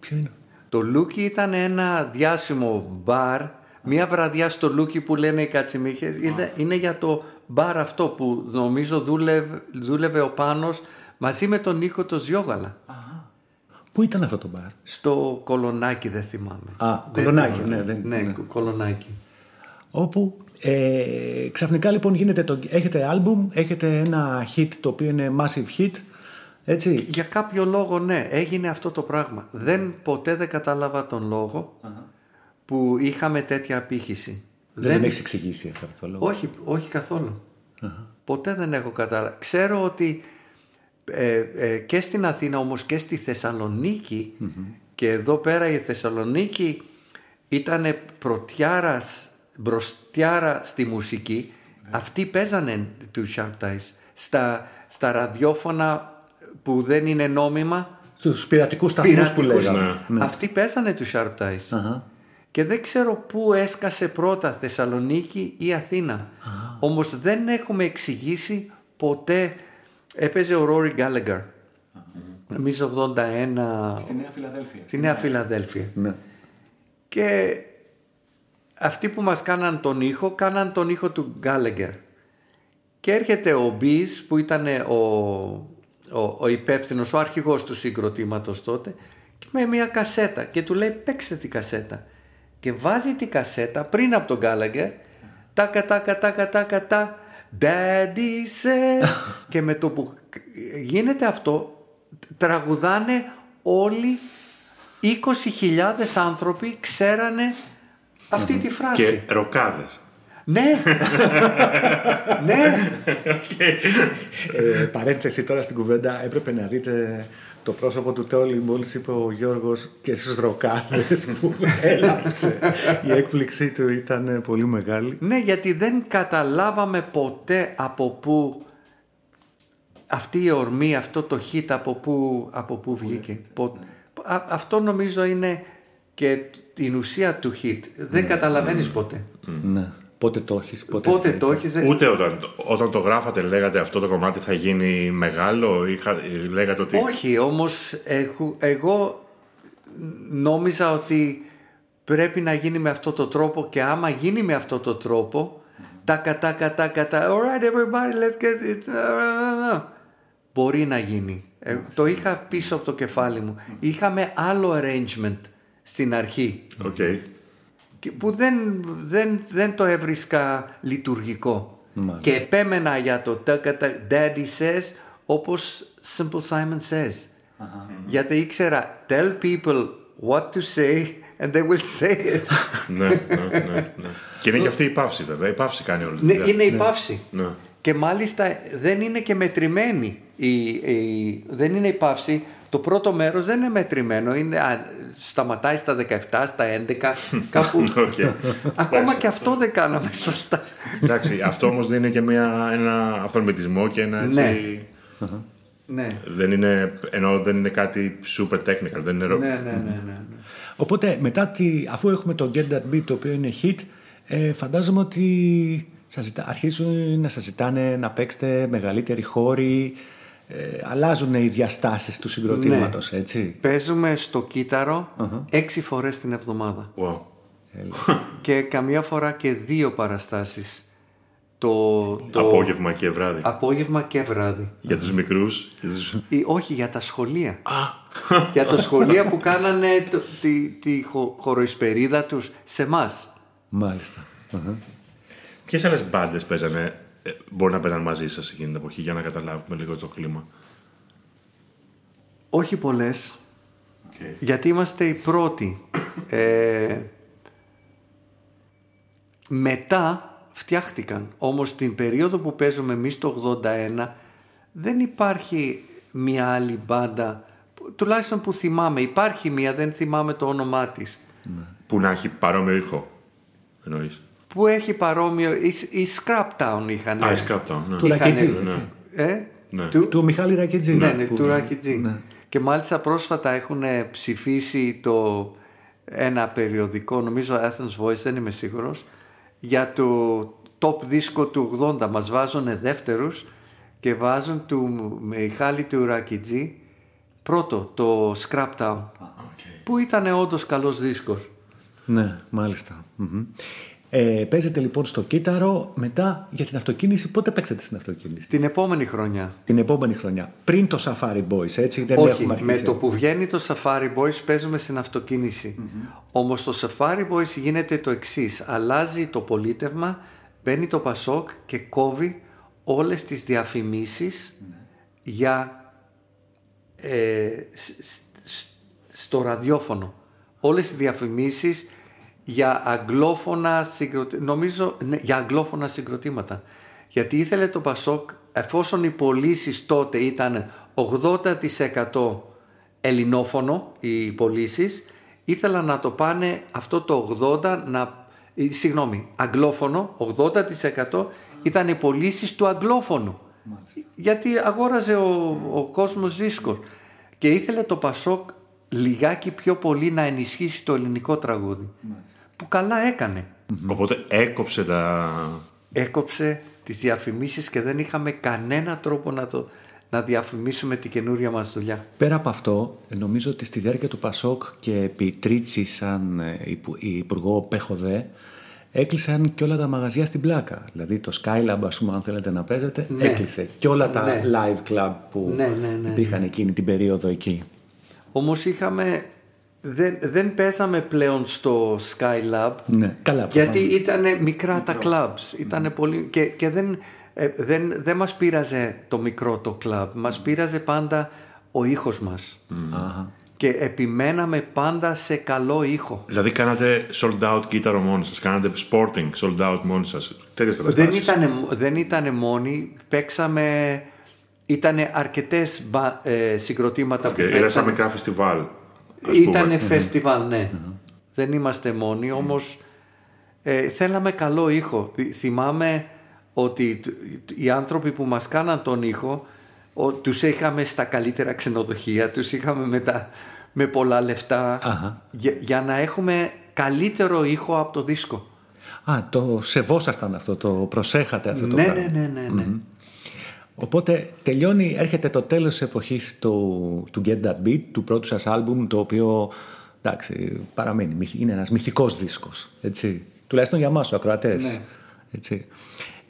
Ποιο είναι; Το Λούκι ήταν ένα διάσημο μπαρ. Μία βραδιά στο Λούκι που λένε οι Κατσιμίχες είναι, είναι για το μπαρ αυτό που νομίζω δούλευε, δούλευε ο Πάνος μαζί με τον Νίκο το Ζιόγαλα. Πού ήταν αυτό το μπαρ; Στο Κολονάκι δεν θυμάμαι. Α, Δεν Κολονάκι, θυμάμαι. ναι, δεν- ναι, ναι. Κολονάκι. Όπου ε, ξαφνικά λοιπόν γίνεται το, έχετε άλμπουμ, έχετε ένα hit το οποίο είναι massive hit. Έτσι. Για κάποιο λόγο ναι, έγινε αυτό το πράγμα. Δεν, ποτέ δεν κατάλαβα τον λόγο που είχαμε τέτοια απήχηση. Δεν, δεν έχεις εξηγήσει αυτό το λόγο. Όχι, όχι καθόλου. Ποτέ δεν έχω καταλάβει. Ξέρω ότι ε, ε, και στην Αθήνα όμως και στη θεσσαλονικη και εδώ πέρα η Θεσσαλονίκη ήταν πρωτιάρας, μπροστιάρα στη μουσική. Αυτοί παίζανε του Sharp Ties στα, στα ραδιόφωνα που δεν είναι νόμιμα. Στους πειρατικούς σταθμούς που Πειρατικούς. λέγαμε. Ναι. Αυτοί παίζανε του Sharp Ties. Αχα. Και δεν ξέρω πού έσκασε πρώτα Θεσσαλονίκη ή Αθήνα. Όμως δεν έχουμε εξηγήσει ποτέ. Έπαιζε ο Ρόρι Γκάλεγκαρ. Νομίζω 81 Στη Νέα Φιλαδέλφια. στη Νέα Φιλαδέλφια. Ναι. Και αυτοί που μας κάναν τον ήχο, κάναν τον ήχο του Γκάλεγκερ. Και έρχεται ο Μπις που ήταν ο, ο, ο υπεύθυνος, ο αρχηγός του συγκροτήματος τότε και με μια κασέτα και του λέει παίξτε τη κασέτα. Και βάζει τη κασέτα πριν από τον Γκάλαγκερ τάκα τάκα τάκα τάκα τα Daddy says και με το που γίνεται αυτό τραγουδάνε όλοι 20.000 άνθρωποι ξέρανε αυτή τη φράση. Και ροκάδες. Ναι. [LAUGHS] ναι. Ε, παρένθεση τώρα στην κουβέντα, έπρεπε να δείτε το πρόσωπο του Τόλι μόλις είπε ο Γιώργος και στους ροκάδες που [LAUGHS] έλαψε. Η έκπληξή του ήταν πολύ μεγάλη. Ναι, γιατί δεν καταλάβαμε ποτέ από πού αυτή η ορμή, αυτό το hit από πού, από πού βγήκε. Πο- Α- αυτό νομίζω είναι και την ουσία του hit. Δεν καταλαβαίνεις ποτέ. Ναι. Πότε το έχεις, πότε, Πότε το έχεις... δεν- Ούτε όταν, όταν το γράφατε λέγατε αυτό το κομμάτι θα γίνει μεγάλο ή είχα- λέγατε ότι... Όχι, όμως εγώ, εγώ νόμιζα ότι πρέπει να γίνει με αυτό το τρόπο και άμα γίνει με αυτό το τρόπο τάκα τάκα τάκα τάκα alright everybody let's get it. Μπορεί να γίνει. Ε, το είχα πίσω από το κεφάλι μου. Είχαμε άλλο arrangement στην αρχή Οκ. και που δεν, δεν, δεν το έβρισκα λειτουργικό Μάλιστα. και επέμενα για το τάκα τα- Daddy says όπως Simple Simon says γιατί ήξερα tell people what to say and they will say it [LAUGHS] ναι, ναι, ναι, ναι. Και είναι και αυτή η παύση βέβαια. Η παύση κάνει όλη τη ναι, δουλειά. είναι η παύση Ναι. και μάλιστα δεν είναι και μετρημένη η, η- δεν είναι η παύση το πρώτο μέρος δεν είναι μετρημένο είναι, α, σταματάει στα 17, στα 11 [LAUGHS] κάπου Οκ. ακόμα και αυτό δεν κάναμε σωστά Εντάξει, αυτό όμως δίνει και μια, ένα αυθορμητισμό και ένα έτσι... Ναι. ναι Δεν είναι, ενώ δεν είναι κάτι super technical. Δεν είναι ρο- Ναι, ναι, ναι, ναι. ναι. Οπότε μετά τη, αφού έχουμε το Get That Beat το οποίο είναι hit ε, φαντάζομαι ότι σας ζητά, αρχίζουν να σας ζητάνε να παίξετε μεγαλύτεροι χώροι ε, αλλάζουν οι διαστάσεις του συγκροτήματος έτσι; Παίζουμε στο κύτταρο έξι φορές την εβδομάδα Wow. [LAUGHS] και καμιά φορά και δύο παραστάσεις το, το Απόγευμα και βράδυ. απόγευμα και βράδυ. Για τους μικρούς. και τους- Ή, όχι, για τα σχολεία. [LAUGHS] για τα [LAUGHS] σχολεία που κάνανε το- τη, τη χο, χωροϊσπερίδα τους σε εμάς. Μάλιστα. Αχα. Ποιες άλλες μπάντες παίζανε, ε, μπορεί να παίζαν μαζί σας εκείνη την εποχή για να καταλάβουμε λίγο το κλίμα. Όχι πολλές, γιατί είμαστε οι πρώτοι. Ε, μετά φτιάχτηκαν. Όμως την περίοδο που παίζουμε εμείς το 81 δεν υπάρχει μια άλλη μπάντα, που- τουλάχιστον που θυμάμαι. Υπάρχει μια, δεν θυμάμαι το όνομά της. Που να έχει παρόμοιο ήχο. Εννοείς. Που έχει παρόμοιο, οι, οι Scrap Town είχαν. Α, η Scrap Town, ναι. Του Ρακιτζή, Είχανε- έτσι. Ε, Ναι. του, Του Μιχάλη Ρακετζή. ναι, ναι, που- του Ράκιτζή. Και μάλιστα πρόσφατα έχουν ψηφίσει το ένα περιοδικό, νομίζω Athens Voice, δεν είμαι σίγουρος, για το top δίσκο του 80. Μας βάζουν δεύτερους και βάζουν του Μιχάλη του Ράκιτζή πρώτο, το Scrap Town, που ήταν όντως καλός δίσκος. Ναι, μάλιστα. Μμμ. Ε, παίζετε λοιπόν στο κύτταρο, μετά για την αυτοκίνηση. Πότε παίξατε στην αυτοκίνηση, Την επόμενη χρονιά. Την επόμενη χρονιά. Πριν το Safari Boys, έτσι. Δεν Όχι, έχουμε με αρχίσει. το που βγαίνει το Safari Boys παίζουμε στην αυτοκίνηση. Όμως το Safari Boys γίνεται το εξής. Αλλάζει το πολίτευμα, μπαίνει το Πασόκ και κόβει όλες τις διαφημίσεις για ε, σ- σ- σ- στο ραδιόφωνο. Όλες τις διαφημίσεις για αγγλόφωνα συγκροτήματα. Νομίζω ναι, για αγγλόφωνα συγκροτήματα. Γιατί ήθελε το Πασόκ, εφόσον οι πωλήσει τότε ήταν 80% ελληνόφωνο οι πωλήσει, ήθελα να το πάνε αυτό το 80% να. ε, Συγγνώμη, αγγλόφωνο, 80% ήταν οι πωλήσει του αγγλόφωνου. Γιατί αγόραζε ο, ο κόσμος δίσκος και ήθελε το Πασόκ λιγάκι πιο πολύ να ενισχύσει το ελληνικό τραγούδι. Που καλά έκανε. Οπότε έκοψε τα... Έκοψε τις διαφημίσεις και δεν είχαμε κανένα τρόπο να, το, να διαφημίσουμε την καινούρια μας δουλειά. Πέρα από αυτό, νομίζω ότι στη διάρκεια του Πασόκ και επί Τρίτσι σαν ε, υπου- υπουργό Πέχοδε, έκλεισαν και όλα τα μαγαζιά στην πλάκα. Δηλαδή το Skylab, ας πούμε, αν θέλετε να παίζετε, Ναι. έκλεισε. Και όλα τα Ναι. live club που Ναι, ναι, ναι, υπήρχαν εκείνη την περίοδο εκεί. Όμως είχαμε... Δεν, δεν παίζαμε πλέον στο Skylab Ναι, καλά. γιατί προφανώς. ήταν μικρά τα clubs. Ήταν πολύ... Και, και δεν, ε, δεν, δεν μας πείραζε το μικρό το club. Μας πείραζε πάντα ο ήχος μας. Αχα. Και επιμέναμε πάντα σε καλό ήχο. Δηλαδή κάνατε sold out κύτταρο μόνοι σας, κάνατε sporting sold out μόνοι σας. Τέτοιες Δεν καταστάσει. ήταν, δεν ήτανε μόνοι, παίξαμε... Ήταν αρκετές μπα- ε, συγκροτήματα που Ήταν σαν παίξαμε. μικρά φεστιβάλ. Ας Ήτανε πούμε. φεστιβάλ, ναι. Δεν είμαστε μόνοι, όμως ε, θέλαμε καλό ήχο. Θυ- Θυμάμαι ότι τ- οι άνθρωποι που μας κάναν τον ήχο, ο, τους είχαμε στα καλύτερα ξενοδοχεία, τους είχαμε με, τα, με πολλά λεφτά, Αχα. για, για να έχουμε καλύτερο ήχο από το δίσκο. Α, το σεβόσασταν αυτό, το προσέχατε αυτό το Ναι, πράγμα. ναι, ναι, ναι, ναι. Οπότε τελειώνει, έρχεται το τέλος της εποχής του, του Get That Beat, του πρώτου σας άλμπουμ, το οποίο εντάξει, παραμένει, μυθ- είναι ένας μυθικός δίσκος, έτσι. Τουλάχιστον για μας, ο ακροατές. Ναι. Έτσι.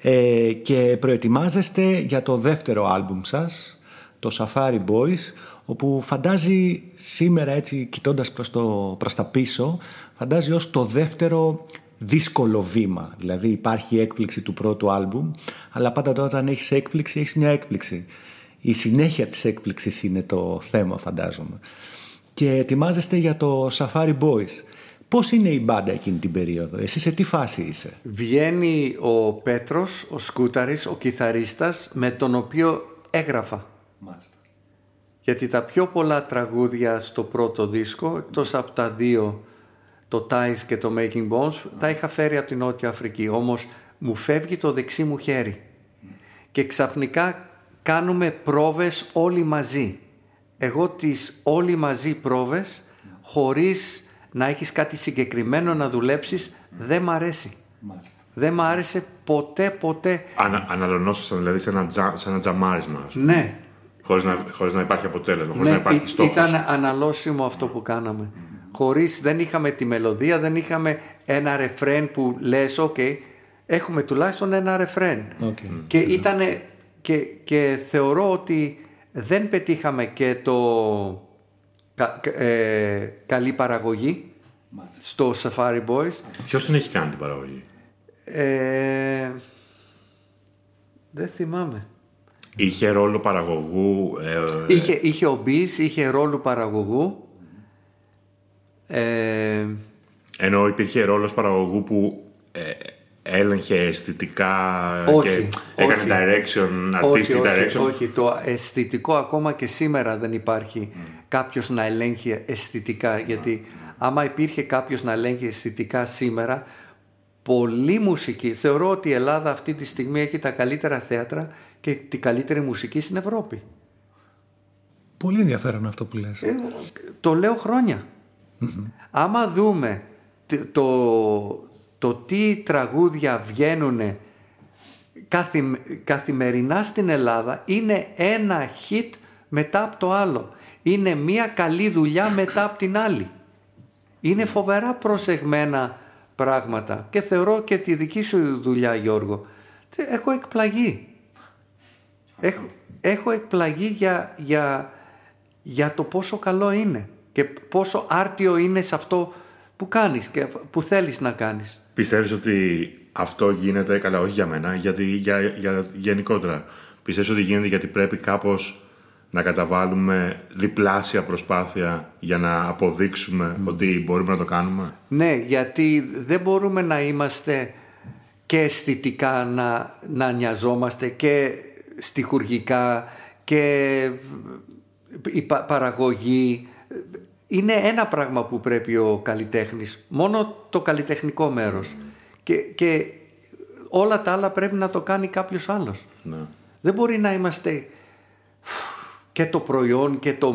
Ε, και προετοιμάζεστε για το δεύτερο άλμπουμ σας, το Safari Boys, όπου φαντάζει σήμερα έτσι κοιτώντας προς, το, προς τα πίσω, φαντάζει ως το δεύτερο δύσκολο βήμα. Δηλαδή υπάρχει η έκπληξη του πρώτου άλμπουμ, αλλά πάντα όταν έχεις έκπληξη έχεις μια έκπληξη. Η συνέχεια της έκπληξης είναι το θέμα φαντάζομαι. Και ετοιμάζεστε για το Safari Boys. Πώς είναι η μπάντα εκείνη την περίοδο, εσύ σε τι φάση είσαι; Βγαίνει ο Πέτρος, ο Σκούταρης, ο κιθαρίστας, με τον οποίο έγραφα. Μάλιστα. Γιατί τα πιο πολλά τραγούδια στο πρώτο δίσκο, εκτός από τα δύο, το Ties και το Making Bones, τα είχα φέρει από την Νότια Αφρική. Όμως μου φεύγει το δεξί μου χέρι. Και ξαφνικά κάνουμε πρόβες όλοι μαζί. Εγώ τις όλοι μαζί πρόβες, χωρίς να έχεις κάτι συγκεκριμένο να δουλέψεις, δεν μ' αρέσει. Μάλιστα. Δεν μ' άρεσε ποτέ ποτέ. Ανα, αναλωνόσασταν δηλαδή σε ένα, τζα, σε ένα τζαμάρισμα, ας πούμε. Ναι, Χωρίς να, χωρίς να υπάρχει αποτέλεσμα, χωρίς Ναι, να υπάρχει ή- στόχος. ήταν αναλώσιμο αυτό που κάναμε. Χωρίς, δεν είχαμε τη μελωδία, δεν είχαμε ένα ρεφρέν που λες, οκ, έχουμε τουλάχιστον ένα ρεφρέν. Οκ. Και, ήτανε, και, και θεωρώ ότι δεν πετύχαμε και το κα- κα- ε, καλή παραγωγή στο Safari Boys. Ποιος την έχει κάνει την παραγωγή; Ε, δεν θυμάμαι. Είχε ρόλο παραγωγού. Ε, Είχε, είχε ο Μπις, είχε ρόλο παραγωγού. Ε, Ενώ υπήρχε ρόλος παραγωγού που ε, έλεγχε αισθητικά Όχι, και έκανε όχι. direction, όχι, artistic όχι, direction. όχι, το αισθητικό ακόμα και σήμερα δεν υπάρχει κάποιος να ελέγχει αισθητικά γιατί άμα υπήρχε κάποιος να ελέγχει αισθητικά σήμερα πολλή μουσική, θεωρώ ότι η Ελλάδα αυτή τη στιγμή έχει τα καλύτερα θέατρα και την καλύτερη μουσική στην Ευρώπη. Πολύ ενδιαφέρον αυτό που λες. Ε, το λέω χρόνια. Άμα δούμε τε- το, το τι τραγούδια βγαίνουν καθη, καθημερινά στην Ελλάδα είναι ένα hit μετά από το άλλο. Είναι μία καλή δουλειά μετά από την άλλη. Είναι φοβερά προσεγμένα πράγματα και θεωρώ και τη δική σου δουλειά Γιώργο. τε- Έχω εκπλαγεί. Έχω, έχω εκπλαγεί για, για, για το πόσο καλό είναι και πόσο άρτιο είναι σε αυτό που κάνεις και που θέλεις να κάνεις. Πιστεύεις ότι αυτό γίνεται, καλά όχι για μένα, γιατί για, για, γενικότερα. Πιστεύεις ότι γίνεται γιατί πρέπει κάπως να καταβάλουμε διπλάσια προσπάθεια για να αποδείξουμε ότι μπορούμε να το κάνουμε; Ναι, γιατί δεν μπορούμε να είμαστε και αισθητικά να, να νοιαζόμαστε και στιχουργικά και η πα- παραγωγή. Είναι ένα πράγμα που πρέπει ο καλλιτέχνης, μόνο το καλλιτεχνικό μέρος. Και, και όλα τα άλλα πρέπει να το κάνει κάποιος άλλος. Ναι. Δεν μπορεί να είμαστε και το προϊόν και, το,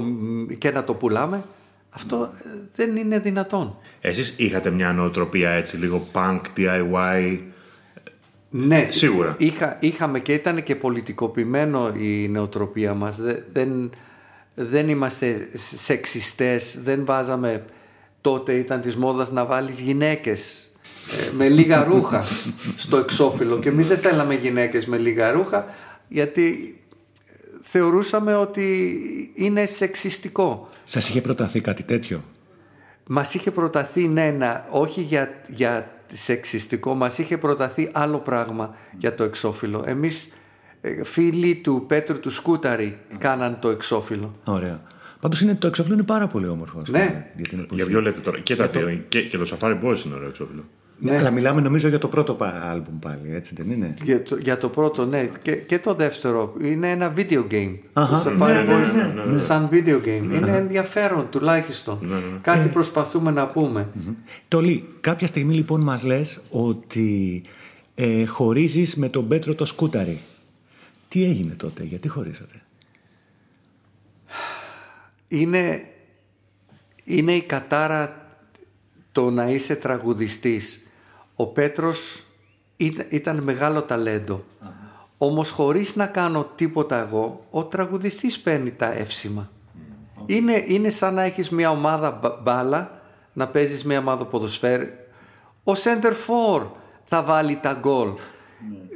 και να το πουλάμε. Αυτό ε, δεν είναι δυνατόν. Εσείς είχατε μια νοοτροπία έτσι λίγο punk, DIY. Ναι, Σίγουρα. Είχα, είχαμε και ήταν και πολιτικοποιημένο η νοοτροπία μας. Δε- Δεν, δεν είμαστε σεξιστές, δεν βάζαμε... Τότε ήταν της μόδας να βάλεις γυναίκες ε, με λίγα ρούχα στο εξώφυλλο και εμείς δεν θέλαμε γυναίκες με λίγα ρούχα γιατί θεωρούσαμε ότι είναι σεξιστικό. Σας είχε προταθεί κάτι τέτοιο; Μας είχε προταθεί ναι, να, όχι για, για σεξιστικό, μας είχε προταθεί άλλο πράγμα για το εξώφυλλο. Εμείς ε, φίλοι του Πέτρου του Σκούταρη κάναν το εξώφυλλο. Ωραία. Πάντως το εξώφυλλο είναι πάρα πολύ όμορφο. ας Ναι. πούμε, Για, την εποχή. Για ποιο λέτε τώρα. Και, τα δύο. Και, και το Safari Boys είναι ωραίο εξώφυλλο. Ναι, αλλά μιλάμε νομίζω για το πρώτο πα- άλμπουμ πάλι, έτσι δεν είναι; Για το, για το πρώτο, ναι. Και, και το δεύτερο είναι ένα video game. Αχα. Το Ναι, Safari ναι, Boys ναι, είναι σαν video game. Είναι ενδιαφέρον τουλάχιστον. Κάτι προσπαθούμε να πούμε. Τολί, κάποια στιγμή λοιπόν μας λες ότι ε, χωρίζεις με τον Πέτρο το Σκούταρη. Τι έγινε τότε, γιατί χωρίσατε; είναι, είναι η κατάρα το να είσαι τραγουδιστής. Ο Πέτρος ήταν, ήταν μεγάλο ταλέντο. Όμως χωρίς να κάνω τίποτα εγώ, ο τραγουδιστής παίρνει τα εύσημα. Είναι, είναι σαν να έχεις μια ομάδα μπα- μπάλα, να παίζεις μια ομάδα ποδοσφαίρου. Ο center for θα βάλει τα γκολ.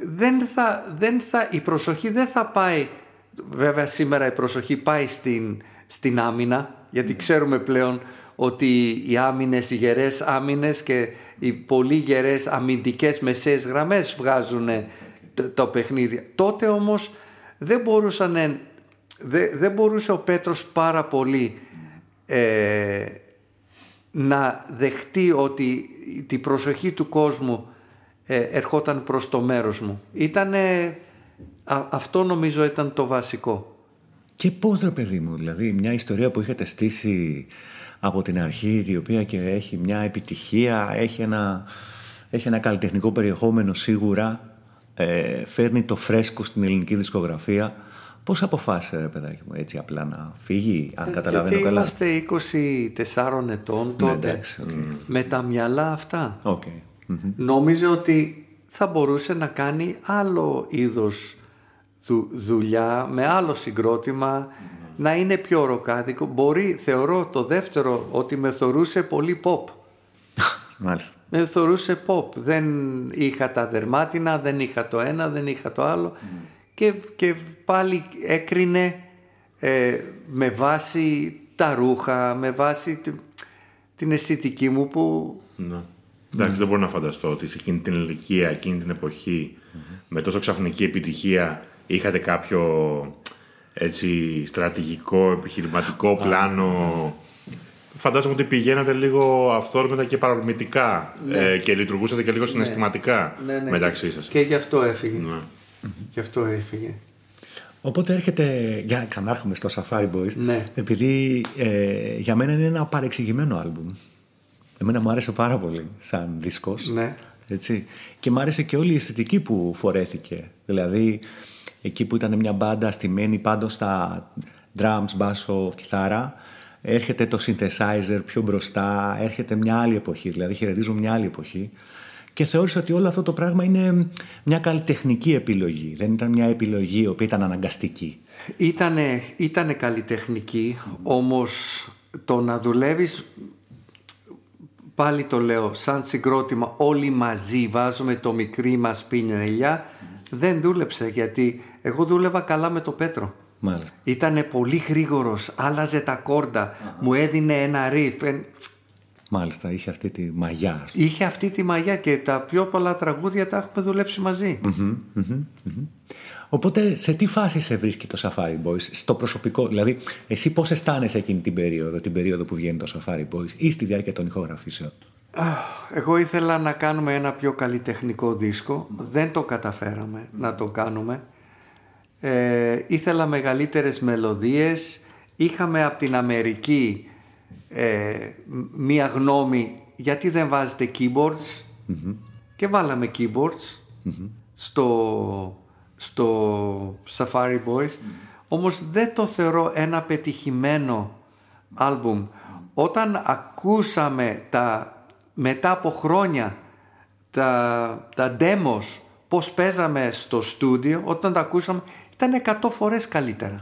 Δεν θα, δεν θα, η προσοχή δεν θα πάει, βέβαια σήμερα η προσοχή πάει στην, στην άμυνα, γιατί ξέρουμε πλέον ότι οι άμυνες, οι γερές άμυνες και οι πολύ γερές αμυντικές μεσαίες γραμμές βγάζουν το, το παιχνίδι. Τότε όμως δεν μπορούσαν δεν, δεν μπορούσε ο Πέτρος πάρα πολύ ε, να δεχτεί ότι την προσοχή του κόσμου ε, ερχόταν προς το μέρος μου. Ήτανε, α- αυτό νομίζω ήταν το βασικό. Και πώς ρε παιδί μου, δηλαδή μια ιστορία που είχατε στήσει από την αρχή, η οποία και έχει μια επιτυχία, έχει ένα, έχει ένα καλλιτεχνικό περιεχόμενο σίγουρα, ε, φέρνει το φρέσκο στην ελληνική δισκογραφία. Πώς αποφάσισε ρε παιδάκι μου έτσι απλά να φύγει, αν καταλαβαίνω Γιατί καλά; είμαστε 24 ετών τότε εντάξει, οκ. με τα μυαλά αυτά. Οκ. Μμμ. Νόμιζε ότι θα μπορούσε να κάνει άλλο είδος δου- δουλειά με άλλο συγκρότημα να είναι πιο ροκάδικο. Μπορεί, θεωρώ το δεύτερο, ότι με θεωρούσε πολύ pop. Μάλιστα. Με θεωρούσε pop. Δεν είχα τα δερμάτινα, δεν είχα το ένα, δεν είχα το άλλο. Και, και πάλι έκρινε ε, με βάση τα ρούχα, με βάση τη- την αισθητική μου που Ναι. Εντάξει, δεν μπορώ να φανταστώ ότι σε εκείνη την ηλικία, εκείνη την εποχή, με τόσο ξαφνική επιτυχία, είχατε κάποιο έτσι στρατηγικό, επιχειρηματικό πλάνο. Φαντάζομαι ότι πηγαίνατε λίγο αυθόρμητα και παρορμητικά ε, και λειτουργούσατε και λίγο συναισθηματικά Ναι, ναι. μεταξύ σας. και γι' αυτό έφυγε. Ναι. Γι' αυτό έφυγε. Οπότε έρχεται, για να ξανάρχομαι στο Safari Boys, Ναι. επειδή ε, για μένα είναι ένα παρεξηγημένο άλμπουμ. Εμένα μου άρεσε πάρα πολύ σαν δίσκος. Ναι. Έτσι. Και μου άρεσε και όλη η αισθητική που φορέθηκε. Δηλαδή, εκεί που ήταν μια μπάντα στημένη πάντως στα drums, μπάσο, κιθάρα, έρχεται το synthesizer πιο μπροστά, έρχεται μια άλλη εποχή, δηλαδή χαιρετίζουμε μια άλλη εποχή. Και θεώρησα ότι όλο αυτό το πράγμα είναι μια καλλιτεχνική επιλογή. Δεν ήταν μια επιλογή η οποία ήταν αναγκαστική. Ήτανε, ήτανε καλλιτεχνική, όμως το να δουλεύεις, πάλι το λέω, σαν συγκρότημα όλοι μαζί βάζουμε το μικρή μας πινελιά, δεν δούλεψε γιατί εγώ δούλευα καλά με το Πέτρο. Μάλιστα. Ήτανε πολύ γρήγορος, άλλαζε τα κόρτα, μου έδινε ένα ριφ. εν- Μάλιστα, είχε αυτή τη μαγιά. ας πούμε. Είχε αυτή τη μαγιά και τα πιο πολλά τραγούδια τα έχουμε δουλέψει μαζί. Μμμ, μμμ, μμμ. Οπότε, σε τι φάση σε βρίσκει το Safari Boys, στο προσωπικό, δηλαδή, εσύ πώς αισθάνεσαι εκείνη την περίοδο, την περίοδο που βγαίνει το Safari Boys ή στη διάρκεια των ηχογραφήσεων; Αχ, Εγώ ήθελα να κάνουμε ένα πιο καλλιτεχνικό δίσκο. Δεν το καταφέραμε να το κάνουμε. Ε, ήθελα μεγαλύτερες μελωδίες. Είχαμε από την Αμερική ε, μ- μία γνώμη γιατί δεν βάζετε keyboards και βάλαμε keyboards στο, στο Safari Boys όμως δεν το θεωρώ ένα πετυχημένο άλμπουμ όταν ακούσαμε τα μετά από χρόνια τα, τα demos πως παίζαμε στο στούντιο όταν τα ακούσαμε ήταν 100 φορές καλύτερα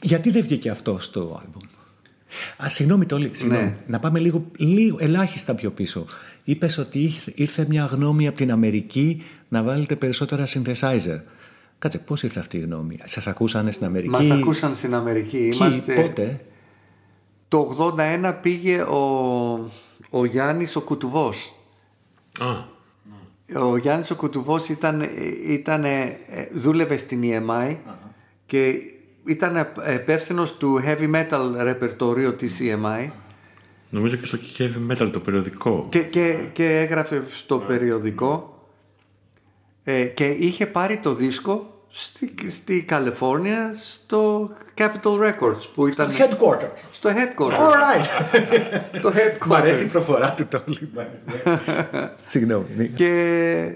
Γιατί δεν βγήκε αυτό στο άλμπουμ; Α, συγγνώμη Τόλι, συγγνώμη. Ναι. Να πάμε λίγο, λίγο, ελάχιστα πιο πίσω. είπες ότι ήρθε- ήρθε μια γνώμη από την Αμερική να βάλετε περισσότερα synthesizer. Κάτσε, πώς ήρθε αυτή η γνώμη; Σας ακούσανε στην Αμερική; Μας ακούσαν στην Αμερική. Ποιοι, Είμαστε... πότε; Το 81 πήγε ο, ο Γιάννης ο Κουτουβός. Α, Ο Γιάννης ο Κουτουβός ήταν, ήταν, ε, δούλευε στην EMI και ήταν υπεύθυνο του heavy metal ρεπερτορίου της EMI νομίζω και στο heavy metal το περιοδικό. και, και, και έγραφε στο περιοδικό ε, και είχε πάρει το δίσκο στη, στη Καλιφόρνια στο Capitol Records που ήταν Headquarters. στο headquarters. All right. [LAUGHS] το headquarters. Μ' αρέσει η προφορά του το λοιπόν. [LAUGHS] Συγγνώμη. ναι. και,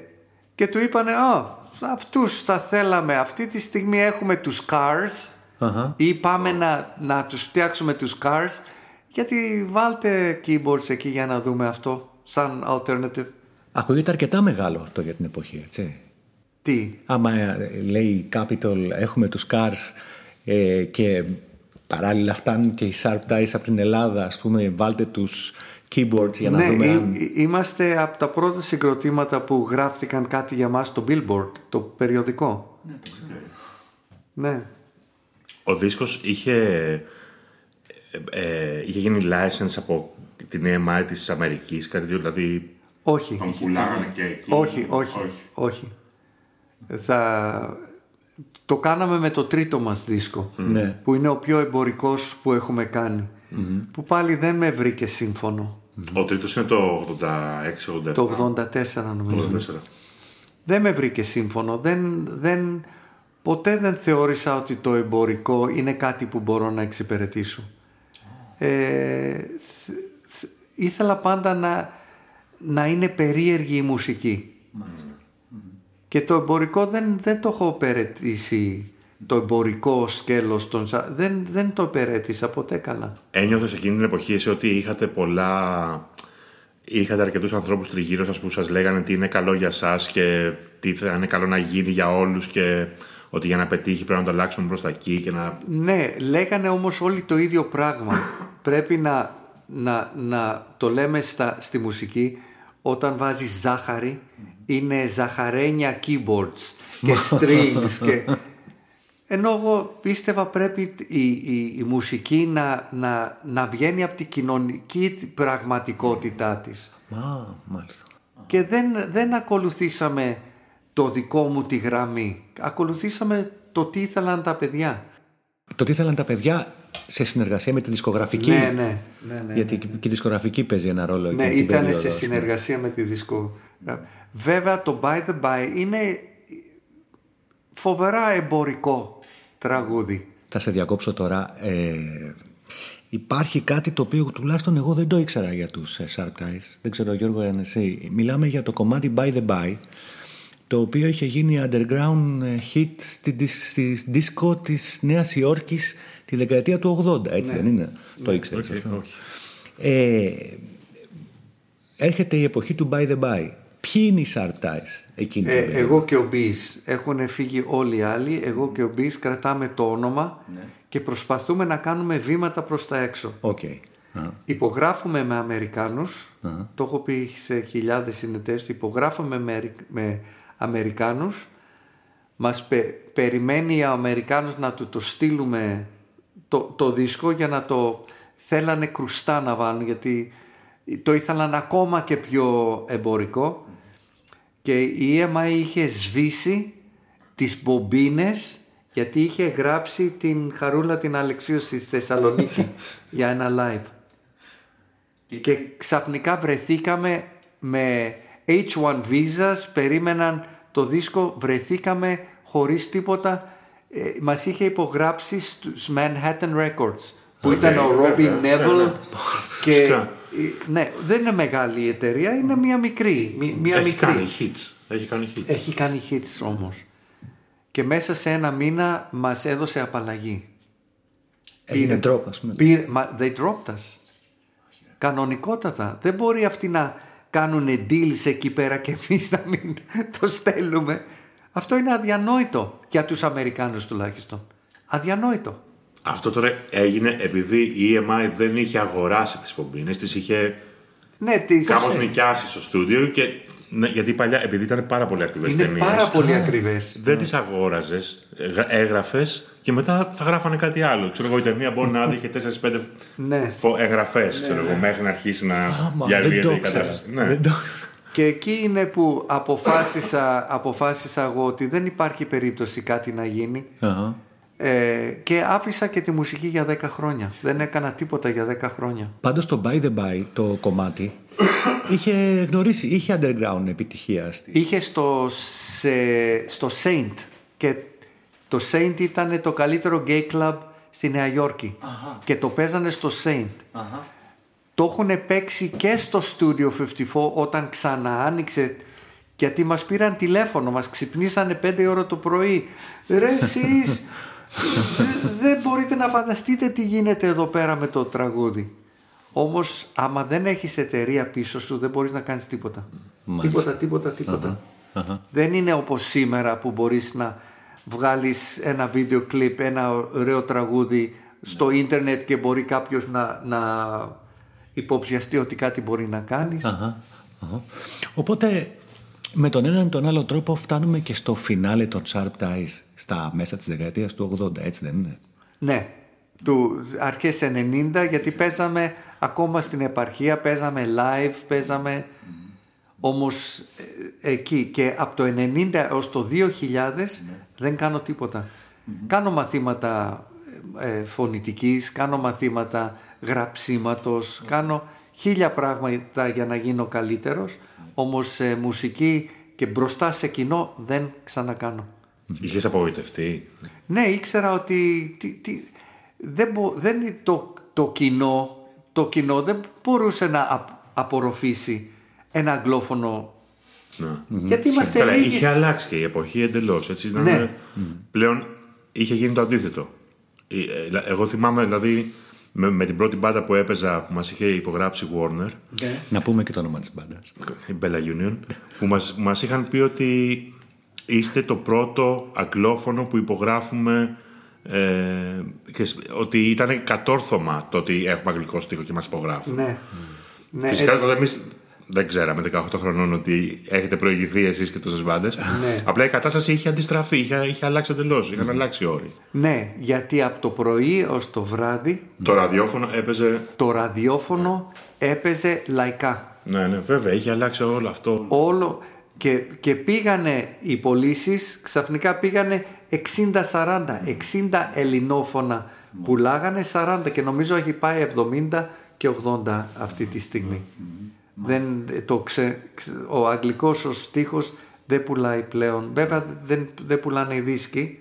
και του είπανε «Α, αυτούς θα θέλαμε αυτή τη στιγμή έχουμε τους cars Αχα. ή πάμε να, να τους φτιάξουμε τους cars γιατί βάλτε keyboards εκεί για να δούμε αυτό σαν alternative Ακούγεται αρκετά μεγάλο αυτό για την εποχή, έτσι. τι; Άμα ε, λέει Capital έχουμε τους Cars ε, και παράλληλα φτάνουν και οι Sharp Ties από την Ελλάδα ας πούμε βάλτε τους keyboards για να ναι, δούμε εί- αν... εί- είμαστε από τα πρώτα συγκροτήματα που γράφτηκαν κάτι για μας στο Billboard το περιοδικό. Ναι, Ο δίσκος είχε, ε, ε, είχε γίνει license από την EMI της Αμερικής, κάτι τέτοιο, δηλαδή όχι τον πουλάγανε και εκεί. Όχι, όχι, όχι. Θα... Το κάναμε με το τρίτο μας δίσκο Ναι. που είναι ο πιο εμπορικός που έχουμε κάνει που πάλι δεν με βρήκε σύμφωνο Ο τρίτος είναι το 86-87. το 84 νομίζω 84. δεν με βρήκε σύμφωνο δεν, δεν, ποτέ δεν θεώρησα ότι το εμπορικό είναι κάτι που μπορώ να εξυπηρετήσω ε, θ- θ- ήθελα πάντα να, να είναι περίεργη η μουσική. Και το εμπορικό δεν, δεν το έχω περαιτήσει το εμπορικό σκέλος των, σα- δεν, δεν το περέτησα ποτέ καλά. Ένιωθες εκείνη την εποχή εσύ ότι είχατε πολλά... Είχατε αρκετούς ανθρώπους τριγύρω σας που σας λέγανε τι είναι καλό για σας και τι θα είναι καλό να γίνει για όλους και ότι για να πετύχει πρέπει να το αλλάξουμε προς τα εκεί και να... Ναι, λέγανε όμως όλοι το ίδιο πράγμα. [COUGHS] Πρέπει να, να, να το λέμε στα, στη μουσική όταν βάζεις ζάχαρη είναι ζαχαρένια keyboards και strings [LAUGHS] και... Ενώ εγώ πίστευα πρέπει η, η, η μουσική να, να, να βγαίνει από την κοινωνική πραγματικότητά της. Α, μάλιστα. και δεν, δεν ακολουθήσαμε το δικό μου τη γραμμή. Ακολουθήσαμε το τι ήθελαν τα παιδιά. Το τι ήθελαν τα παιδιά σε συνεργασία με τη δισκογραφική. Ναι, ναι, ναι, ναι. Γιατί και η δισκογραφική παίζει ένα ρόλο Ναι, εκείνη την ήταν περίοδο, σε ας πούμε. συνεργασία με τη δίσκο. Βέβαια το By the By είναι φοβερά εμπορικό τραγούδι. Θα σε διακόψω τώρα. Ε, υπάρχει κάτι το οποίο τουλάχιστον εγώ δεν το ήξερα για τους ε, Sharp Ties. Δεν ξέρω Γιώργο αν εσύ. Μιλάμε για το κομμάτι By the By το οποίο είχε γίνει underground ε, hit στη, δις- στη disco της Νέας Υόρκης τη δεκαετία του 80, έτσι δεν είναι; Το ήξερες αυτό; Ε, έρχεται η εποχή του By the By. Ποιοι είναι οι Sharp Ties εκείνη την Ε, περίοδο; εγώ και ο Μπις έχουν φύγει όλοι οι άλλοι. Εγώ και ο Μπις κρατάμε το όνομα και προσπαθούμε να κάνουμε βήματα προς τα έξω. Οκ. Α, Υπογράφουμε με Αμερικάνους, το έχω πει σε χιλιάδες συνεντεύξεις, υπογράφουμε με, Αμερι- με Αμερικάνους, μας πε- περιμένει ο Αμερικάνος να του το στείλουμε το, το δίσκο για να το θέλανε κρουστά να βάλουν γιατί το ήθελαν ακόμα και πιο εμπορικό και η EMI είχε σβήσει τις μπομπίνες γιατί είχε γράψει την Χαρούλα την Αλεξίου στη Θεσσαλονίκη [LAUGHS] για ένα live. Και ξαφνικά βρεθήκαμε με H1 visas, περίμεναν το δίσκο, βρεθήκαμε χωρίς τίποτα. Ε, μας είχε υπογράψει στους Manhattan Records που ήταν ο Robbie Neville και Φυσικά. ε, ναι, δεν είναι μεγάλη η εταιρεία, είναι μια μικρή. μη- Μια Έχει μικρή. κάνει hits. Έχει κάνει hits. Έχει κάνει hits όμως. Και μέσα σε ένα μήνα μας έδωσε απαλλαγή. Έγινε drop, ας πούμε. Πήρε, μα, they dropped us. Κανονικότατα. Δεν μπορεί αυτοί να κάνουν deals εκεί πέρα και εμείς να μην το στέλνουμε. Αυτό είναι αδιανόητο για τους Αμερικάνους τουλάχιστον. Αδιανόητο. Αυτό τώρα έγινε επειδή η EMI δεν είχε αγοράσει τις πομπίνες, τις είχε Ναι, τις... κάπως νοικιάσει στο στούντιο και ναι, γιατί παλιά, επειδή ήταν πάρα πολύ ακριβές Είναι ταινίες. πάρα πολύ ακριβές. Δεν τις αγόραζες, έγραφες και μετά θα γράφανε κάτι άλλο. Ξέρω εγώ, η ταινία μπορεί να είχε 4-5 Ναι. εγγραφές, ξέρω εγώ, μέχρι να αρχίσει να Άμα, διαλύεται δεν το η κατάσταση. ήξερα. Ναι. Δεν το- Και εκεί είναι που αποφάσισα, αποφάσισα εγώ ότι δεν υπάρχει περίπτωση κάτι να γίνει Αχα. ε, και άφησα και τη μουσική για 10 χρόνια. Δεν έκανα τίποτα για 10 χρόνια. Πάντως το By the By, το κομμάτι, είχε γνωρίσει, είχε underground επιτυχία. Στη... Είχε στο, σε, στο Saint και το Saint ήταν το καλύτερο gay club στη Νέα Υόρκη και το παίζανε στο Saint. Το έχουν παίξει και στο Studio 54 όταν ξανά άνοιξε γιατί μας πήραν τηλέφωνο, μας ξυπνήσανε 5 ώρα το πρωί. Ρε εσείς, δε- δεν μπορείτε να φανταστείτε τι γίνεται εδώ πέρα με το τραγούδι. Όμως άμα δεν έχεις εταιρεία πίσω σου δεν μπορείς να κάνεις τίποτα. Τίποτα, τίποτα, τίποτα. Δεν είναι όπως σήμερα που μπορείς να βγάλεις ένα βίντεο κλιπ, ένα ωραίο τραγούδι στο ίντερνετ και μπορεί κάποιος να, να υποψιαστεί ότι κάτι μπορεί να κάνεις. Αχα, αχα. Οπότε με τον έναν ή τον άλλο τρόπο φτάνουμε και στο φινάλε των Sharp Ties στα μέσα της δεκαετίας του 80, έτσι δεν είναι; Ναι, του αρχές 90 γιατί παίζαμε ακόμα στην επαρχία, παίζαμε live, παίζαμε όμως ε, εκεί και από το 90 έως το 2000 δεν κάνω τίποτα. Κάνω μαθήματα ε, ε, φωνητικής, κάνω μαθήματα γραψίματος, κάνω χίλια πράγματα για να γίνω καλύτερος, όμως ε, μουσική και μπροστά σε κοινό δεν ξανακάνω. Είχες απογοητευτεί; Ναι, ήξερα ότι τι, τι, δεν, μπο- δεν είναι το, το κοινό, το κοινό δεν μπορούσε να απ- απορροφήσει ένα αγγλόφωνο. Ναι. Γιατί είμαστε Καλά, λίγοι. είχε αλλάξει και η εποχή εντελώς. Ήταν, Ναι. Πλέον είχε γίνει το αντίθετο. Ε, ε, Εγώ θυμάμαι δηλαδή με, με την πρώτη μπάντα που έπαιζα που μας είχε υπογράψει Warner, Να πούμε και το όνομα της μπάντας. η Bella Union, που μας, μας είχαν πει ότι είστε το πρώτο αγγλόφωνο που υπογράφουμε ε, και σ- ότι ήταν κατόρθωμα το ότι έχουμε αγγλικό στίχο και μας υπογράφουν. Ναι. ναι Φυσικά έτσι. τότε εμείς δεν ξέραμε 18 χρονών ότι έχετε προηγηθεί εσείς και τόσες μπάντες. Ναι. Απλά η κατάσταση είχε αντιστραφεί, είχε, είχε αλλάξει εντελώς. Είχαν αλλάξει οι όροι. ναι, γιατί από το πρωί ως το βράδυ Το ραδιόφωνο έπαιζε. το ραδιόφωνο έπαιζε λαϊκά. Ναι, ναι, βέβαια, είχε αλλάξει όλο αυτό. Όλο και, και πήγανε οι πωλήσεις, ξαφνικά πήγανε 60-40, 60 ελληνόφωνα πουλάγανε 40 και νομίζω έχει πάει 70 και 80 αυτή τη στιγμή. Δεν, το ξε, ξε- ο αγγλικός ο στίχος δεν πουλάει πλέον. Βέβαια δεν, δεν πουλάνε οι δίσκοι.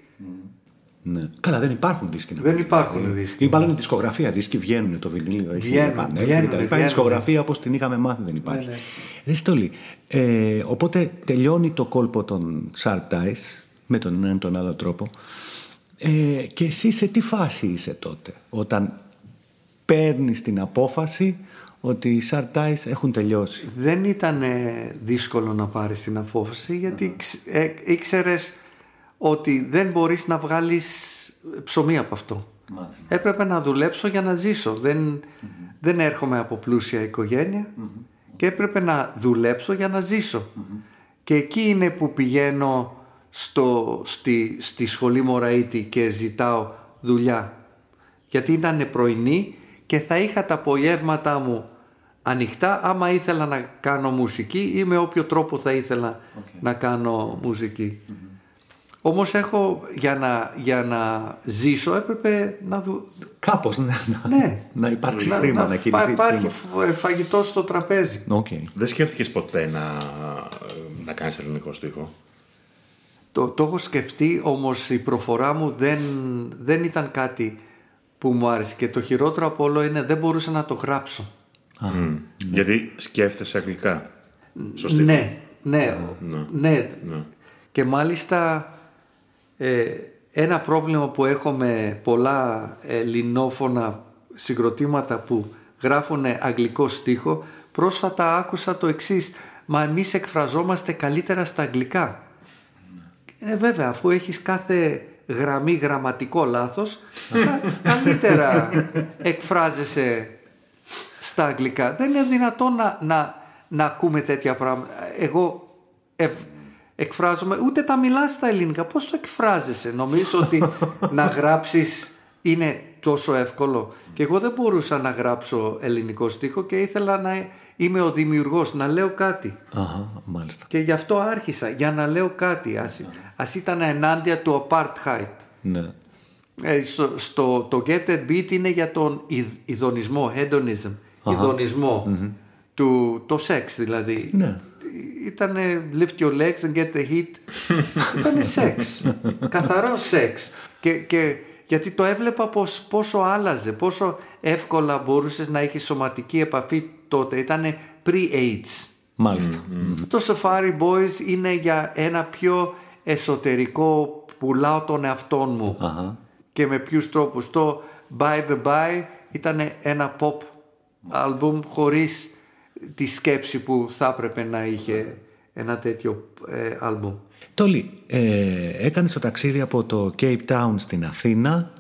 Ναι. Καλά, δεν υπάρχουν δίσκοι. να Δεν πούμε. υπάρχουν δίσκοι. Ή μάλλον η δισκογραφία. Δίσκοι βγαίνουν, το βινίλιο έχει Βγαίνουν, επανέλθει βγαίνουν, κτλ. Η βγαίνουν. δισκογραφία όπως την είχαμε μάθει δεν υπάρχει. Ναι, ναι. Ρε Στολή, ε, οπότε τελειώνει το κόλπο των Sharp Ties με τον έναν ή τον άλλο τρόπο. Ε, και εσύ σε τι φάση είσαι τότε, όταν παίρνεις την απόφαση ότι οι Sharp Ties έχουν τελειώσει. Δεν ήταν ε, δύσκολο να πάρεις την απόφαση γιατί ξ- ε, ήξερες ότι δεν μπορείς να βγάλεις ψωμί από αυτό. Έπρεπε να δουλέψω για να ζήσω. Δεν, δεν έρχομαι από πλούσια οικογένεια και έπρεπε να δουλέψω για να ζήσω. Και εκεί είναι που πηγαίνω στο, στη, στη σχολή Μωραήτη και ζητάω δουλειά. Γιατί ήταν πρωινή και θα είχα τα απογεύματά μου ανοιχτά άμα ήθελα να κάνω μουσική ή με όποιο τρόπο θα ήθελα να κάνω μουσική. Όμως έχω για να, για να ζήσω έπρεπε να δου... Κάπως να, να, Ναι. να υπάρξει να, χρήμα, να, να, κινηθεί πά- υπάρχει χρήμα. φ- ε, φαγητό στο τραπέζι. Οκ. Δεν σκέφτηκες ποτέ να, να κάνεις ελληνικό στίχο; Το, το έχω σκεφτεί όμως η προφορά μου δεν, δεν ήταν κάτι που μου άρεσε και το χειρότερο από όλο είναι δεν μπορούσα να το γράψω. Μμ. Γιατί σκέφτεσαι αγγλικά. Σωστή. Ναι, ναι, ναι. Και μάλιστα ε, ένα πρόβλημα που έχω με πολλά ελληνόφωνα συγκροτήματα που γράφουν αγγλικό στίχο πρόσφατα άκουσα το εξής μα εμείς εκφραζόμαστε καλύτερα στα αγγλικά ε, βέβαια αφού έχεις κάθε γραμμή γραμματικό λάθος [LAUGHS] κα- καλύτερα εκφράζεσαι στα αγγλικά. Δεν είναι δυνατόν να, να, να ακούμε τέτοια πράγματα. Εγώ ευ, εκφράζομαι, ούτε τα μιλάς στα ελληνικά. Πώς το εκφράζεσαι; Νομίζω ότι να [LAUGHS] γράψεις είναι τόσο εύκολο. Και εγώ δεν μπορούσα να γράψω ελληνικό στίχο και ήθελα να είμαι ο δημιουργός, να λέω κάτι. Αχα, μάλιστα. Και γι' αυτό άρχισα, για να λέω κάτι. Ας, ας ήταν ενάντια του apartheid. Ναι. Ε, στο, στο, το Get That Beat είναι για τον ιδ- ειδονισμό, hedonism, ειδονισμό, του, το σεξ δηλαδή. Ναι. Ήταν lift your legs and get the heat. [LAUGHS] Ήταν σεξ. Καθαρό σεξ. Και, και γιατί το έβλεπα πως, πόσο άλλαζε, πόσο εύκολα μπορούσες να έχεις σωματική επαφή τότε. Ήταν pre-AIDS. Μάλιστα. Το Safari Boys είναι για ένα πιο εσωτερικό πουλάω τον εαυτό μου Αχα. και με ποιους τρόπους. Το By the By ήταν ένα pop album χωρίς τη σκέψη που θα έπρεπε να είχε ένα τέτοιο ε, album. Τόλι, ε, έκανες το ταξίδι από το Cape Town στην Αθήνα,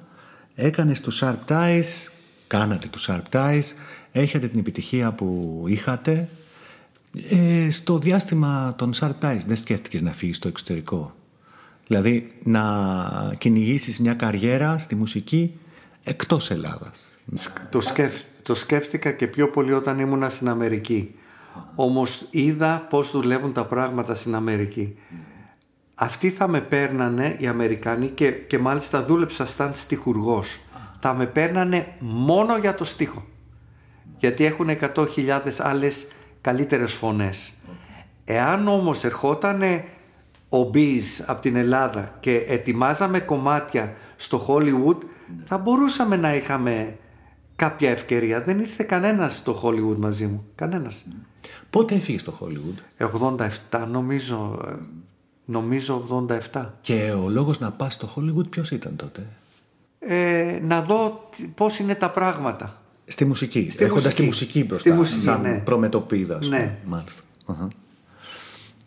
έκανες τους Sharp Ties, κάνατε τους Sharp Ties, έχετε την επιτυχία που είχατε. Ε, στο διάστημα των Sharp Ties δεν σκέφτηκες να φύγεις στο εξωτερικό; Δηλαδή να κυνηγήσεις μια καριέρα στη μουσική εκτός Ελλάδας; Το, σκεφ, το σκέφτηκα και πιο πολύ όταν ήμουνα στην Αμερική. Όμως είδα πώς δουλεύουν τα πράγματα στην Αμερική. Αυτοί θα με παίρνανε οι Αμερικάνοι και, και μάλιστα δούλεψα σαν στιχουργός. Θα με παίρνανε μόνο για το στίχο. Γιατί έχουν 100.000 άλλες καλύτερες φωνές. Εάν όμως ερχότανε ο Μπίζ από την Ελλάδα και ετοιμάζαμε κομμάτια στο Hollywood θα μπορούσαμε να είχαμε κάποια ευκαιρία. Δεν ήρθε κανένας στο Hollywood μαζί μου. Κανένας. Πότε έφυγες στο Hollywood; 87 νομίζω. ε, Νομίζω 87. και ο λόγος να πας στο Hollywood ποιος ήταν τότε; Ε, να δω τι- πώς είναι τα πράγματα. Στη μουσική. Στη έχοντας μουσική. τη μουσική μπροστά. Στη μουσική, σαν ναι. προμετωπίδα. ας Ναι. πούμε. Μάλιστα. Αχα.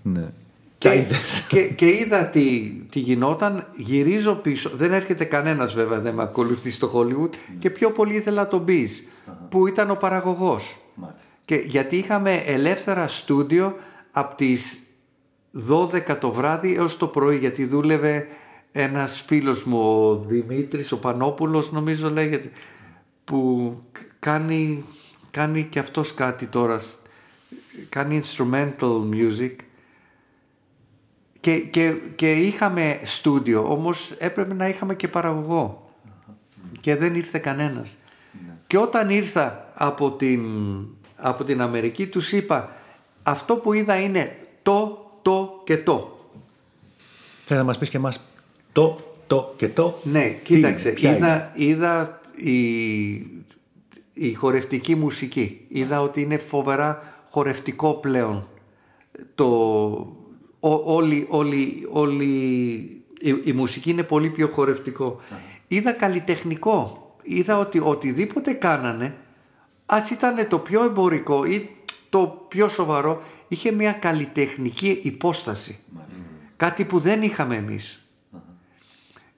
Ναι. Τα Και, είδες. [LAUGHS] και, και είδα τι, τι γινόταν, γυρίζω πίσω. Δεν έρχεται κανένας βέβαια, δεν με ακολουθεί στο Hollywood και πιο πολύ ήθελα τον Biz που ήταν ο παραγωγός. Μάλιστα. Και γιατί είχαμε ελεύθερα στούντιο από τις 12 το βράδυ έως το πρωί γιατί δούλευε ένας φίλος μου ο Δημήτρης, ο Πανόπουλος νομίζω λέγεται που κάνει, κάνει και αυτός κάτι τώρα κάνει instrumental music και, και, και είχαμε στούντιο όμως έπρεπε να είχαμε και παραγωγό. Και δεν ήρθε κανένας. Και όταν ήρθα από την, από την Αμερική τους είπα αυτό που είδα είναι το, το και το Θέλω να μας πεις και εμάς το, το και το; ναι Τι κοίταξε είναι, ποια είδα, είδα η, η χορευτική μουσική. Είδα ότι είναι φοβερά χορευτικό πλέον το, ό, όλη, όλη, όλη η, η μουσική είναι πολύ πιο χορευτικό. Είδα καλλιτεχνικό. Είδα ότι οτιδήποτε κάνανε ας ήταν το πιο εμπορικό ή το πιο σοβαρό είχε μια καλλιτεχνική υπόσταση. Κάτι που δεν είχαμε εμείς.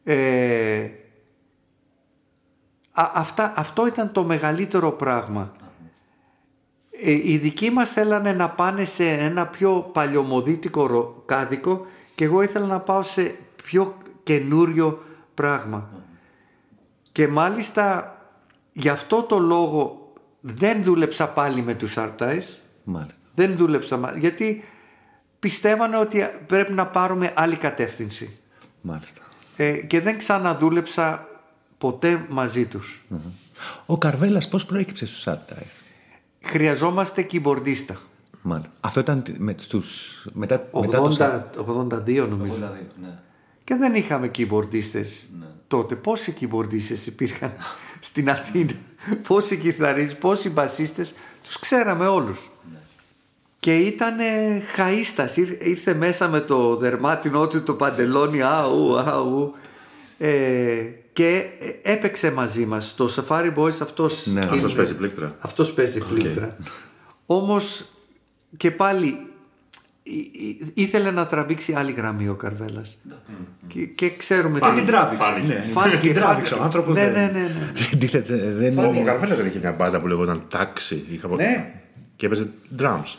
Ε, α- αυτά, αυτό ήταν το μεγαλύτερο πράγμα. Ε, οι δικοί μας θέλανε να πάνε σε ένα πιο παλιωμοδίτικο ρο- κάδικο και εγώ ήθελα να πάω σε πιο καινούριο πράγμα. Και μάλιστα γι' αυτό το λόγο δεν δούλεψα πάλι με τους Artists. Μάλιστα. Δεν δούλεψα μα- γιατί πιστεύανε ότι πρέπει να πάρουμε άλλη κατεύθυνση. Μάλιστα. Ε, και δεν ξαναδούλεψα ποτέ μαζί τους. Ο Καρβέλας πώς προέκυψε στους Sharp Ties. Χρειαζόμαστε κιμπορντίστα. Μάλιστα. Αυτό ήταν με τους, μετά, μετά το 80, 82 νομίζω. 82, ναι. Και δεν είχαμε κιμπορντίστες τότε. Πόσοι κιμπορντίστες υπήρχαν [LAUGHS] στην Αθήνα; Πόσοι κιθαρίστες, πόσοι μπασίστες; Τους ξέραμε όλους. Και ήταν χαΐστας. Ήρ- Ήρθε μέσα με το δερμάτινό του το παντελόνι. Αου, αου. Ε, και έπαιξε μαζί μας. Το Safari Boys αυτός Ναι, είναι- Αυτός παίζει πλήκτρα. αυτός παίζει πλήκτρα. Όμως και πάλι ήθελε να τραβήξει άλλη γραμμή ο Καρβέλας. Και, και ξέρουμε... Φάνη την τράβηξε. Ναι. Φάνη την τράβηξε ο άνθρωπος. Ναι, ναι, ναι. ναι. [LAUGHS] Ο, ο Καρβέλας δεν είχε μια μπάντα που λεγόταν Τάξη. Ναι. Και έπαιζε drums.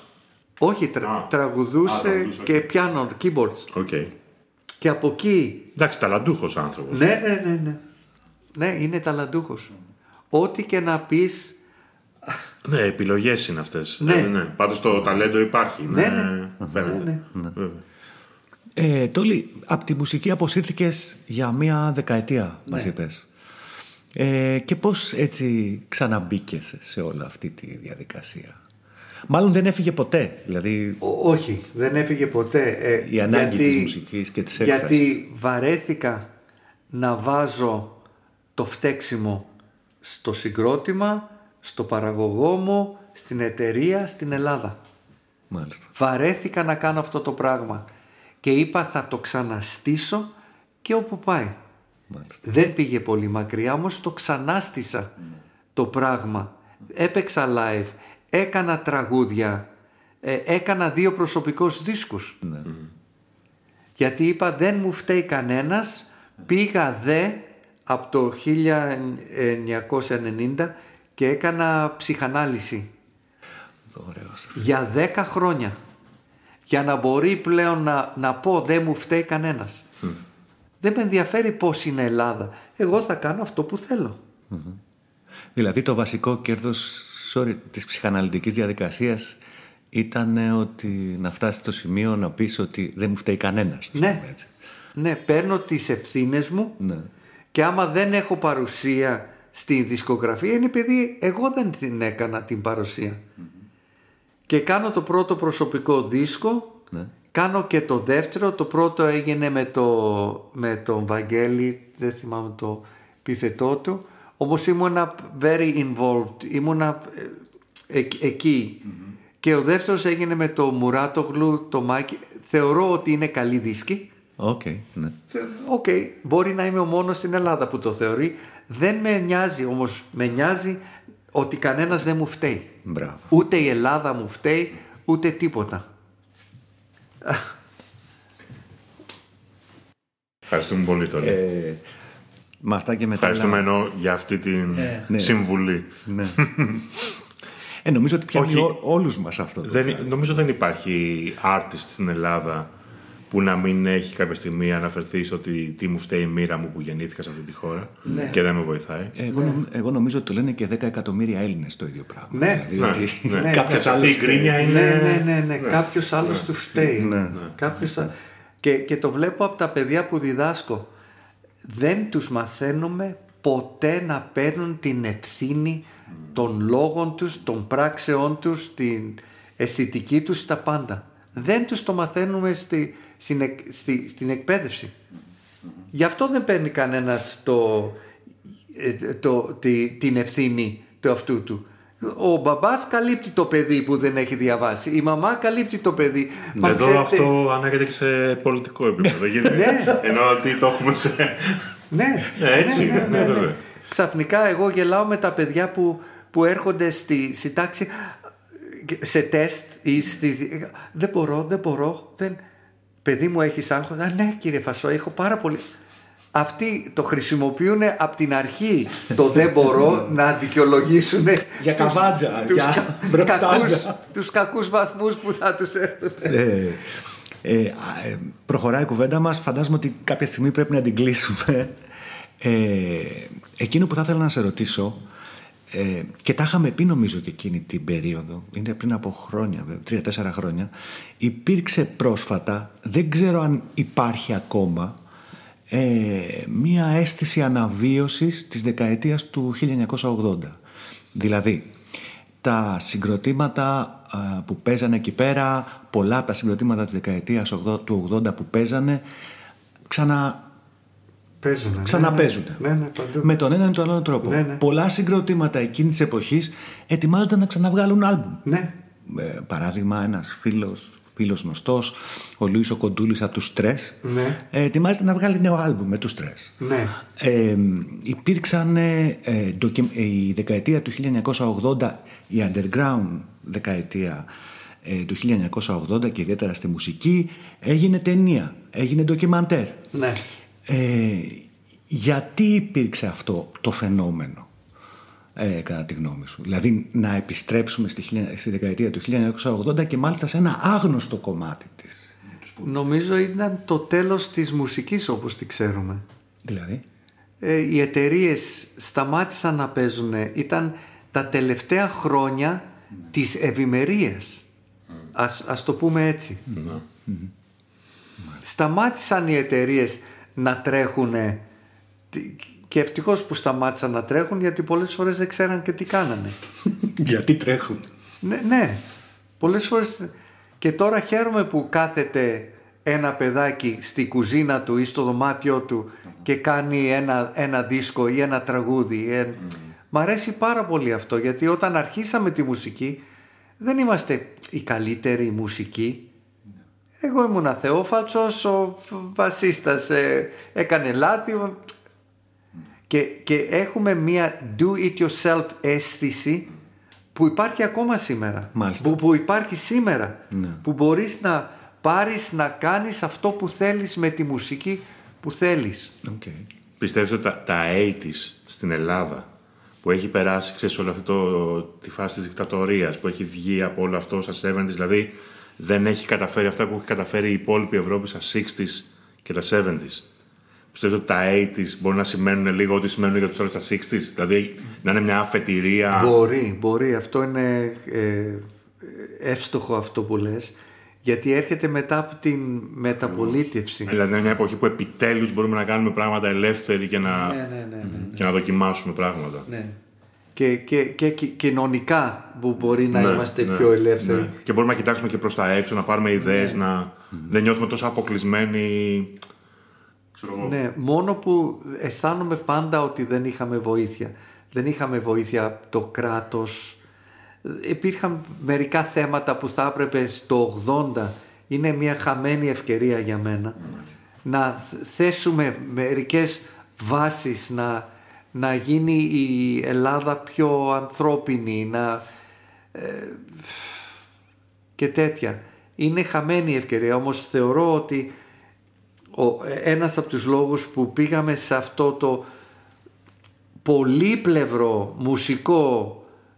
Όχι, τρα, τραγουδούσε και πιάνο, keyboards. Okay. Και από εκεί... Εντάξει, ταλαντούχος άνθρωπος. Ναι, ναι, ναι. Ναι, ναι είναι ταλαντούχος. Ό,τι και να πεις ναι, επιλογές είναι αυτές. Ναι. ναι, ναι. Πάντως το ταλέντο υπάρχει. Ναι, ναι. Φαίνεται. Ναι, ναι. Ε, Τόλι, από τη μουσική αποσύρθηκες για μία δεκαετία, ναι. μας είπες. Ε, και πώς έτσι ξαναμπήκες σε όλη αυτή τη διαδικασία; Μάλλον δεν έφυγε ποτέ. Δηλαδή... όχι, δεν έφυγε ποτέ. Ε, η ανάγκη γιατί, της μουσικής και της έκφρασης. Γιατί βαρέθηκα να βάζω το φταίξιμο στο συγκρότημα στο παραγωγό μου, στην εταιρεία, στην Ελλάδα. Μάλιστα. Βαρέθηκα να κάνω αυτό το πράγμα και είπα θα το ξαναστήσω και όπου πάει. Μάλιστα. Δεν πήγε πολύ μακριά όμως το ξανάστησα το πράγμα. Έπαιξα live, έκανα τραγούδια, ε, έκανα δύο προσωπικούς δίσκους. Ναι. Γιατί είπα δεν μου φταίει κανένας, πήγα δε από το 1990 και έκανα ψυχανάλυση Ωραίος. για 10 χρόνια για να μπορεί πλέον να, να πω δεν μου φταίει κανένας. Δεν με ενδιαφέρει πώς είναι η Ελλάδα. Εγώ θα κάνω αυτό που θελω Δηλαδή το βασικό κέρδος sorry, της ψυχαναλυτικής διαδικασίας ήταν ότι να φτάσει στο σημείο να πεις ότι δεν μου φταίει κανένας. Ναι, έτσι. ναι παίρνω τις ευθύνες μου Ναι. και άμα δεν έχω παρουσία στη δισκογραφία είναι επειδή εγώ δεν την έκανα την παρουσια Και κάνω το πρώτο προσωπικό δίσκο, Ναι. κάνω και το δεύτερο, το πρώτο έγινε με, το, με τον Βαγγέλη, δεν θυμάμαι το επιθετό του, όμως ήμουνα very involved, ήμουνα ε, ε, εκει Και ο δεύτερος έγινε με το Μουράτογλου, το Μάκη, θεωρώ ότι είναι καλοί δίσκοι. Οκ, ναι. Οκ, μπορεί να είμαι ο μόνος στην Ελλάδα που το θεωρεί. Δεν με νοιάζει όμως, με νοιάζει ότι κανένας δεν μου φταίει. Μπράβο. Ούτε η Ελλάδα μου φταίει, ούτε τίποτα. Ευχαριστούμε πολύ τώρα. Ε, με αυτά και μετά. Ευχαριστούμε ενώ για αυτή την Ναι. συμβουλή. Ναι. ε, νομίζω ότι πιάνει Όχι. ό, όλους μας αυτό. Το Δεν, πράγμα. νομίζω δεν υπάρχει artist στην Ελλάδα που να μην έχει κάποια στιγμή αναφερθεί στο ότι τι μου φταίει η μοίρα μου που γεννήθηκα σε αυτή τη χώρα Ναι. και δεν με βοηθάει. Εγώ, νομ- εγώ νομίζω ότι το λένε και 10 εκατομμύρια Έλληνες το ίδιο πράγμα. Ναι. Δηλαδή Ναι, ότι ναι. [LAUGHS] κάποιος Σε άλλος αυτή η γκρίνια φταίει. είναι. Ναι, ναι, ναι, ναι. Κάποιος άλλος του φταίει. Ναι. Κάποιος α- Και, και το βλέπω από τα παιδιά που διδάσκω. Δεν τους μαθαίνουμε ποτέ να παίρνουν την ευθύνη των λόγων τους, των πράξεών τους, την αισθητική τους, τα πάντα. Δεν τους το μαθαίνουμε στη, στην, εκ- στη- στην εκπαίδευση. Γι' αυτό δεν παίρνει κανένας το, ε, το, τη- την ευθύνη του αυτού του. Ο μπαμπάς καλύπτει το παιδί που δεν έχει διαβάσει. Η μαμά καλύπτει το παιδί. Μα Εδώ ξέρετε- αυτό ανάγεται και σε πολιτικό επίπεδο. [LAUGHS] γιατί Ναι. Ενώ ότι το έχουμε σε. Ναι, Ε, έτσι ναι, είναι, ναι, βέβαια. Ξαφνικά εγώ γελάω με τα παιδιά που, που έρχονται στη, στη τάξη σε τεστ ή στη... Δεν μπορώ, δεν μπορώ. Δεν... Παιδί μου έχεις άγχος. Α, ναι κύριε Φασό, έχω πάρα πολύ... Αυτοί το χρησιμοποιούν από την αρχή το δεν μπορώ [LAUGHS] να δικαιολογήσουν Για τους- καβάτζα, τους, για κα- [LAUGHS] μπροστάτζα. κακούς, τους κακούς βαθμούς που θα τους έρθουν. Ε, ε, α, ε, προχωράει η κουβέντα μας φαντάζομαι ότι κάποια στιγμή πρέπει να την κλείσουμε ε, εκείνο που θα ήθελα να σε ρωτήσω ε, και τα είχαμε πει νομίζω και εκείνη την περίοδο είναι πριν από χρόνια, βέβαια, τρία-τέσσερα χρόνια υπήρξε πρόσφατα δεν ξέρω αν υπάρχει ακόμα ε, μία αίσθηση αναβίωσης της δεκαετίας του 1980 δηλαδή τα συγκροτήματα α, που παίζανε εκεί πέρα, πολλά από τα συγκροτήματα της δεκαετίας 80 του 80 που παίζανε, ξανα, Παίζουν. ξαναπαίζουν. Ναι, ναι, παντού. Με τον έναν ή τον άλλο τρόπο. Ναι, ναι. Πολλά συγκροτήματα εκείνης της εποχής ετοιμάζονται να ξαναβγάλουν άλμπουμ. Ναι. Ε, παράδειγμα, ένας φίλος, φίλος γνωστός, ο Λούις ο Κοντούλης από τους Στρες, Ναι. ε, ετοιμάζεται να βγάλει νέο άλμπουμ με τους Στρες. Ναι. Ε, υπήρξαν ε, ε, ντοκι- ε, η δεκαετία του 1980 η underground δεκαετία ε, το 1980 και ιδιαίτερα στη μουσική έγινε ταινία, έγινε ντοκιμαντέρ. Ναι. Ε, γιατί υπήρξε αυτό το φαινόμενο; Ε, κατά τη γνώμη σου. Δηλαδή να επιστρέψουμε στη, στη δεκαετία του 1980 και μάλιστα σε ένα άγνωστο κομμάτι της. Νομίζω ήταν το τέλος της μουσικής όπως τη ξέρουμε. Δηλαδή; Ε, οι εταιρείες σταμάτησαν να παίζουν. Ήταν τα τελευταία χρόνια της ευημερίας. Ας, ας το πούμε έτσι. Σταμάτησαν οι εταιρείες να τρέχουν και ευτυχώς που σταμάτησαν να τρέχουν γιατί πολλές φορές δεν ξέραν και τι κάνανε. [LAUGHS] γιατί τρέχουν. Ναι, ναι. Πολλές φορές και τώρα χαίρομαι που κάθεται ένα παιδάκι στη κουζίνα του ή στο δωμάτιό του και κάνει ένα, ένα δίσκο ή ένα τραγούδι. Ε, Μ' αρέσει πάρα πολύ αυτό γιατί όταν αρχίσαμε τη μουσική δεν είμαστε οι καλύτεροι μουσικοί. Εγώ ήμουν αθεόφαλτσος, ο βασίστας ε, έκανε λάθη και, και έχουμε μία do it yourself αίσθηση που υπάρχει ακόμα σήμερα. Που, που υπάρχει σήμερα. Ναι. Που μπορείς να πάρεις να κάνεις αυτό που θέλεις με τη μουσική που θέλεις. Okay. Πιστεύεις ότι τα, τα 80's στην Ελλάδα που έχει περάσει, ξέρεις, όλη αυτή το, τη φάση της δικτατορίας που έχει βγει από όλο αυτό στα 70's, δηλαδή δεν έχει καταφέρει αυτά που έχει καταφέρει η υπόλοιπη Ευρώπη στα 60's και τα 70's. Πιστεύω ότι τα 80's μπορεί να σημαίνουν λίγο ό,τι σημαίνουν για τους άλλους τα 60's, δηλαδή να είναι μια αφετηρία. Μπορεί, μπορεί. Αυτό είναι ε, εύστοχο αυτό που λες. Γιατί έρχεται μετά από την μεταπολίτευση. Δηλαδή είναι μια εποχή που επιτέλους μπορούμε να κάνουμε πράγματα ελεύθεροι και να, ναι, ναι, ναι, και να δοκιμάσουμε πράγματα. Ναι. Και, και, και, και κοινωνικά που μπορεί να είμαστε πιο ελεύθεροι. Και μπορούμε να κοιτάξουμε και προς τα έξω, να πάρουμε ιδέες, να δεν νιώθουμε τόσο αποκλεισμένοι. Ναι, μόνο που αισθάνομαι πάντα ότι δεν είχαμε βοήθεια. Δεν είχαμε βοήθεια από το κράτος, υπήρχαν μερικά θέματα που θα έπρεπε στο 80 είναι μια χαμένη ευκαιρία για μένα να θέσουμε μερικές βάσεις να, να γίνει η Ελλάδα πιο ανθρώπινη να, ε, και τέτοια. Είναι χαμένη η ευκαιρία όμως θεωρώ ότι ο, ένας από τους λόγους που πήγαμε σε αυτό το πολύπλευρο μουσικό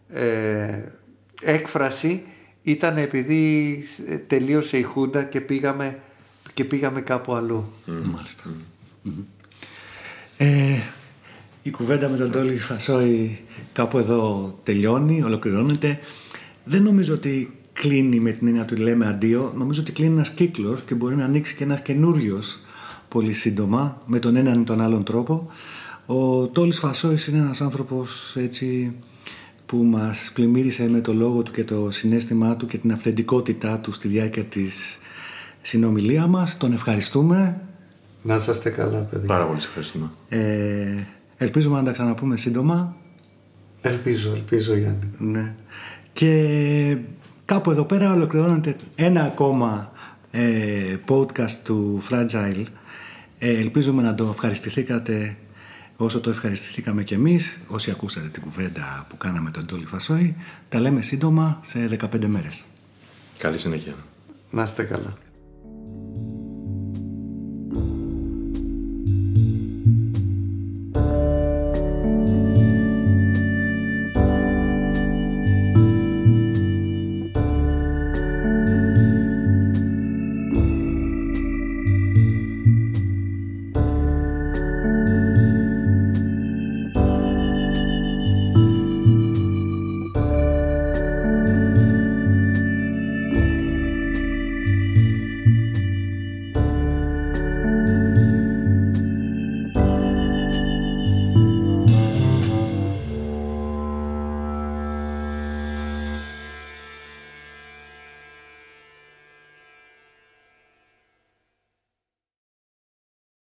ε, έκφραση ήταν επειδή τελείωσε η Χούντα και πήγαμε, και πήγαμε κάπου αλλού. Μάλιστα. Ε, η κουβέντα με τον Τόλι Φασόη κάπου εδώ τελειώνει, ολοκληρώνεται. Δεν νομίζω ότι κλείνει με την έννοια του λέμε αντίο. Νομίζω ότι κλείνει ένας κύκλος και μπορεί να ανοίξει και ένας καινούριος πολύ σύντομα με τον έναν ή τον άλλον τρόπο. Ο Τόλης Φασόης είναι ένας άνθρωπος έτσι που μας πλημμύρισε με το λόγο του και το συνέστημά του και την αυθεντικότητά του στη διάρκεια της συνομιλία μας. Τον ευχαριστούμε. Να είστε καλά παιδιά. Πάρα πολύ ευχαριστούμε. Ε, ελπίζουμε να τα ξαναπούμε σύντομα. Ελπίζω, ελπίζω Γιάννη. Ναι. Και κάπου εδώ πέρα ολοκληρώνεται ένα ακόμα ε, podcast του Fragile. Ε, ελπίζουμε να το ευχαριστηθήκατε όσο το ευχαριστηθήκαμε κι εμείς, όσοι ακούσατε την κουβέντα που κάναμε τον Τόλι Φασόη, τα λέμε σύντομα σε 15 μέρες. Καλή συνέχεια. Να είστε καλά.